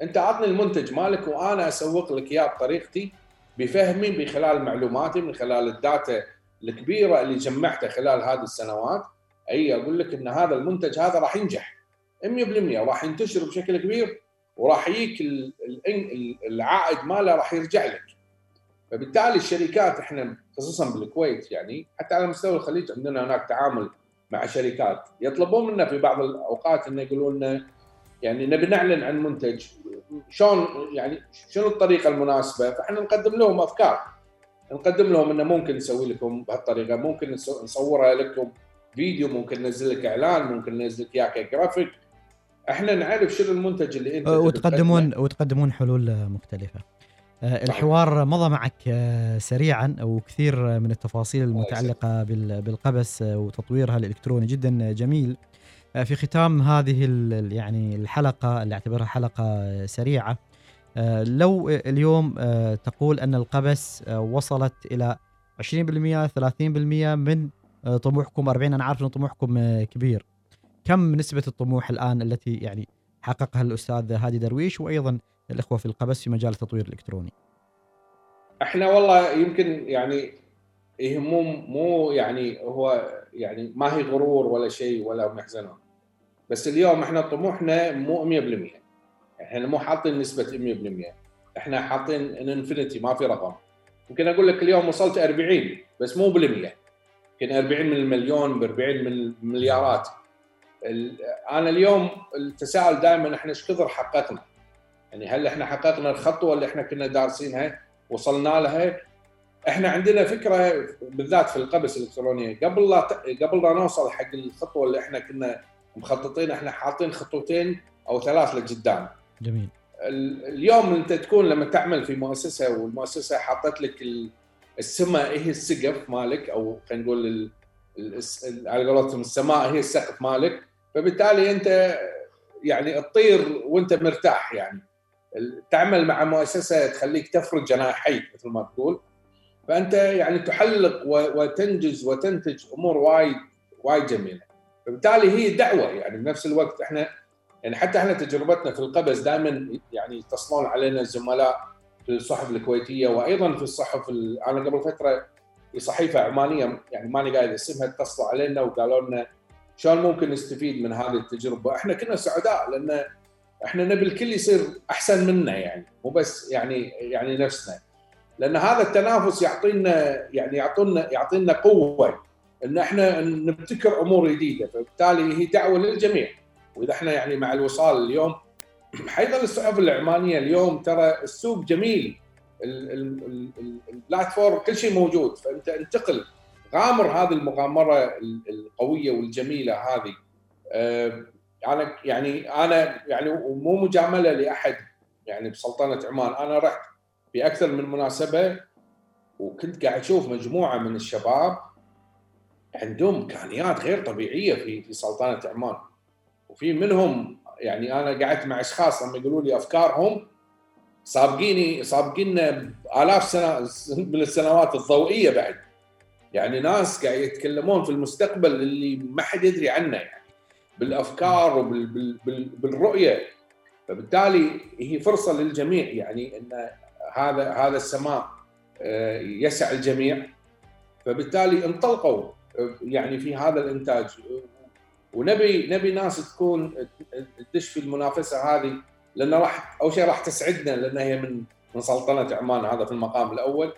أنت اعطني المنتج مالك وأنا أسوق لك إياه بطريقتي بفهمي من خلال معلوماتي من خلال الداتا الكبيرة اللي جمعتها خلال هذه السنوات. أي أقول لك إن هذا المنتج هذا راح ينجح. 100% وراح ينتشر بشكل كبير وراح يجيك ال- ال- العائد ماله راح يرجع لك. فبالتالي الشركات إحنا خصوصا بالكويت يعني حتى على مستوى الخليج عندنا هناك تعامل مع شركات. يطلبون منا في بعض الأوقات إنه يقولون لنا يعني نبي نعلن عن منتج. شلون يعني شنو الطريقة المناسبة؟ فإحنا نقدم لهم أفكار. نقدم لهم إنه ممكن نسوي لكم بهالطريقة. ممكن نصورها لكم فيديو ممكن ننزل لك إعلان ممكن ننزل لك اياه كجرافيك إحنا نعرف شنو المنتج اللي انت تبي
وتقدمون وتقدمون حلول مختلفة. آه، الحوار مضى معك آه، سريعا وكثير من التفاصيل المتعلقة بال- بالقبس وتطويرها الإلكتروني جدا جميل. في ختام هذه يعني الحلقة اللي أعتبرها حلقة سريعة. لو اليوم تقول أن القبس وصلت إلى 20% 30% من طموحكم 40 أنا عارف إن طموحكم كبير. كم نسبة الطموح الآن التي يعني حققها الأستاذ هادي درويش وأيضا الإخوة في القبس في مجال التطوير الإلكتروني؟
إحنا والله يمكن يعني إيه مو يعني هو يعني ما هي غرور ولا شيء ولا محزنون بس اليوم إحنا طموحنا مو 100% إحنا مو حاطين نسبة 100% إحنا حاطين انفينيتي ما في رقم. يمكن أقول لك اليوم وصلت 40 بس مو بالمية. يمكن 40 من المليون ب 40 من المليارات. ال- أنا اليوم التساؤل دائما إحنا إيش كثر حققنا؟ يعني هل إحنا حققنا الخطوة اللي إحنا كنا دارسينها؟ وصلنا لها؟ إحنا عندنا فكرة بالذات في القبس الإلكترونية. قبل لا قبل لا نوصل حق الخطوة اللي إحنا كنا مخططين إحنا حاطين خطوتين أو ثلاث لقدام.
جميل.
ال- اليوم أنت تكون لما تعمل في مؤسسة والمؤسسة حاطت لك ال- السماء هي السقف مالك أو خلينا نقول على قولتهم السماء هي السقف مالك. فبالتالي انت يعني تطير وانت مرتاح يعني. تعمل مع مؤسسة تخليك تفرج جناحيك مثل ما تقول. فانت يعني تحلق وتنجز وتنتج امور وايد وايد جميلة. فبالتالي هي دعوة يعني بنفس الوقت إحنا يعني حتى إحنا تجربتنا في القبس دائما يعني يتصلون علينا الزملاء في الصحف الكويتية وأيضا في الصحف ال- أنا قبل فترة في صحيفة عمانية يعني ماني قايل أسمها اتصلوا علينا وقالوا لنا شلون ممكن نستفيد من هذه التجربة؟ إحنا كنا سعداء لأن إحنا نبي الكل يصير أحسن منا يعني مو بس يعني يعني نفسنا. لأن هذا التنافس يعطينا يعني يعطينا يعطينا قوة إن إحنا نبتكر أمور جديدة. فبالتالي هي دعوة للجميع. وإذا إحنا يعني مع الوصال اليوم أيضا الصحف العمانية اليوم ترى السوق جميل. ال- ال- ال- ال- البلاتفورم كل شيء موجود. فأنت انتقل غامر هذه المغامرة ال- القوية والجميلة هذه. أنا يعني أنا يعني مو مجاملة لأحد يعني بسلطنة عمان. أنا رحت في أكثر من مناسبة وكنت قاعد أشوف مجموعة من الشباب عندهم إمكانيات غير طبيعية في في سلطنة عمان. وفي منهم يعني أنا قعدت مع أشخاص لما يقولوا لي أفكارهم سابقيني سابقينا آلاف سنه من السنوات الضوئية بعد. يعني ناس قاعد يتكلمون في المستقبل اللي ما حد يدري عنه يعني بالأفكار وبالرؤيه فبالتالي هي فرصة للجميع يعني إن هذا هذا السماء آه، يسع الجميع. فبالتالي انطلقوا يعني في هذا الإنتاج. ونبي نبي ناس تكون تدش في المنافسة هذه لأن راح أول شيء راح تسعدنا لأن هي من من سلطنة عمان هذا في المقام الأول.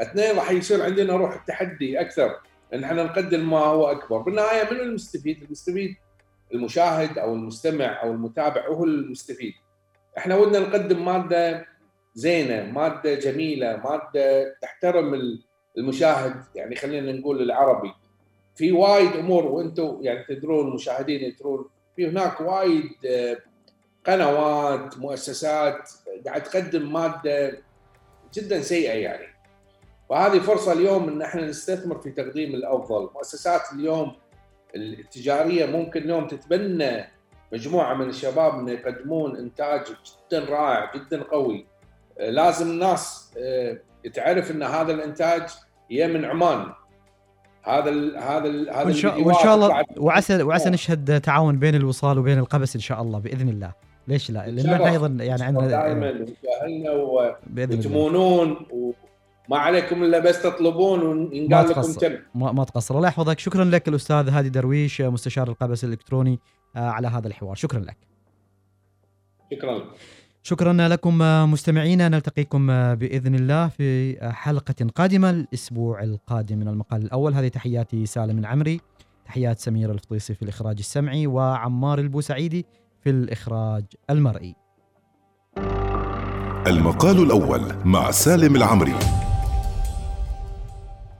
اثنين راح يصير عندنا روح التحدي أكثر. إن إحنا نقدم ما هو أكبر. بالنهاية من المستفيد؟ المستفيد المشاهد أو المستمع أو المتابع هو المستفيد. إحنا ودنا نقدم مادة زينة مادة جميلة مادة تحترم المشاهد. يعني خلينا نقول العربي. في وايد أمور وأنتم يعني تدرون المشاهدين يدرون في هناك وايد آه، قنوات مؤسسات قاعد تقدم مادة جدا سيئة يعني. وهذه فرصة اليوم إن إحنا نستثمر في تقديم الأفضل. مؤسسات اليوم التجارية ممكن اليوم تتبنى مجموعة من الشباب ان يقدمون إنتاج جدا رائع جدا قوي. لازم الناس آه، تعرف إن هذا الإنتاج هي من عمان. هذا ال هذا ال هذا
وإن شاء, وإن شاء الله وعسى وعسى نشهد تعاون بين الوصال وبين القبس إن شاء الله بإذن الله. ليش لا؟ لأن إحنا أيضا يعني عندنا
دائما نتاهلنا وتمونون وما عليكم إلا بس تطلبون وينقال لكم تم
ما, ما تقصر. الله يحفظك. شكرا لك الأستاذ هادي درويش مستشار القبس الإلكتروني آه، على هذا الحوار. شكرا لك.
شكرا لك.
شكرا لكم مستمعينا نلتقيكم بإذن الله في حلقة قادمة الأسبوع القادم من المقال الأول. هذه تحياتي سالم العمري. تحيات سمير الفطيسي في الإخراج السمعي وعمار البوسعيدي في الإخراج المرئي.
المقال الأول مع سالم العمري.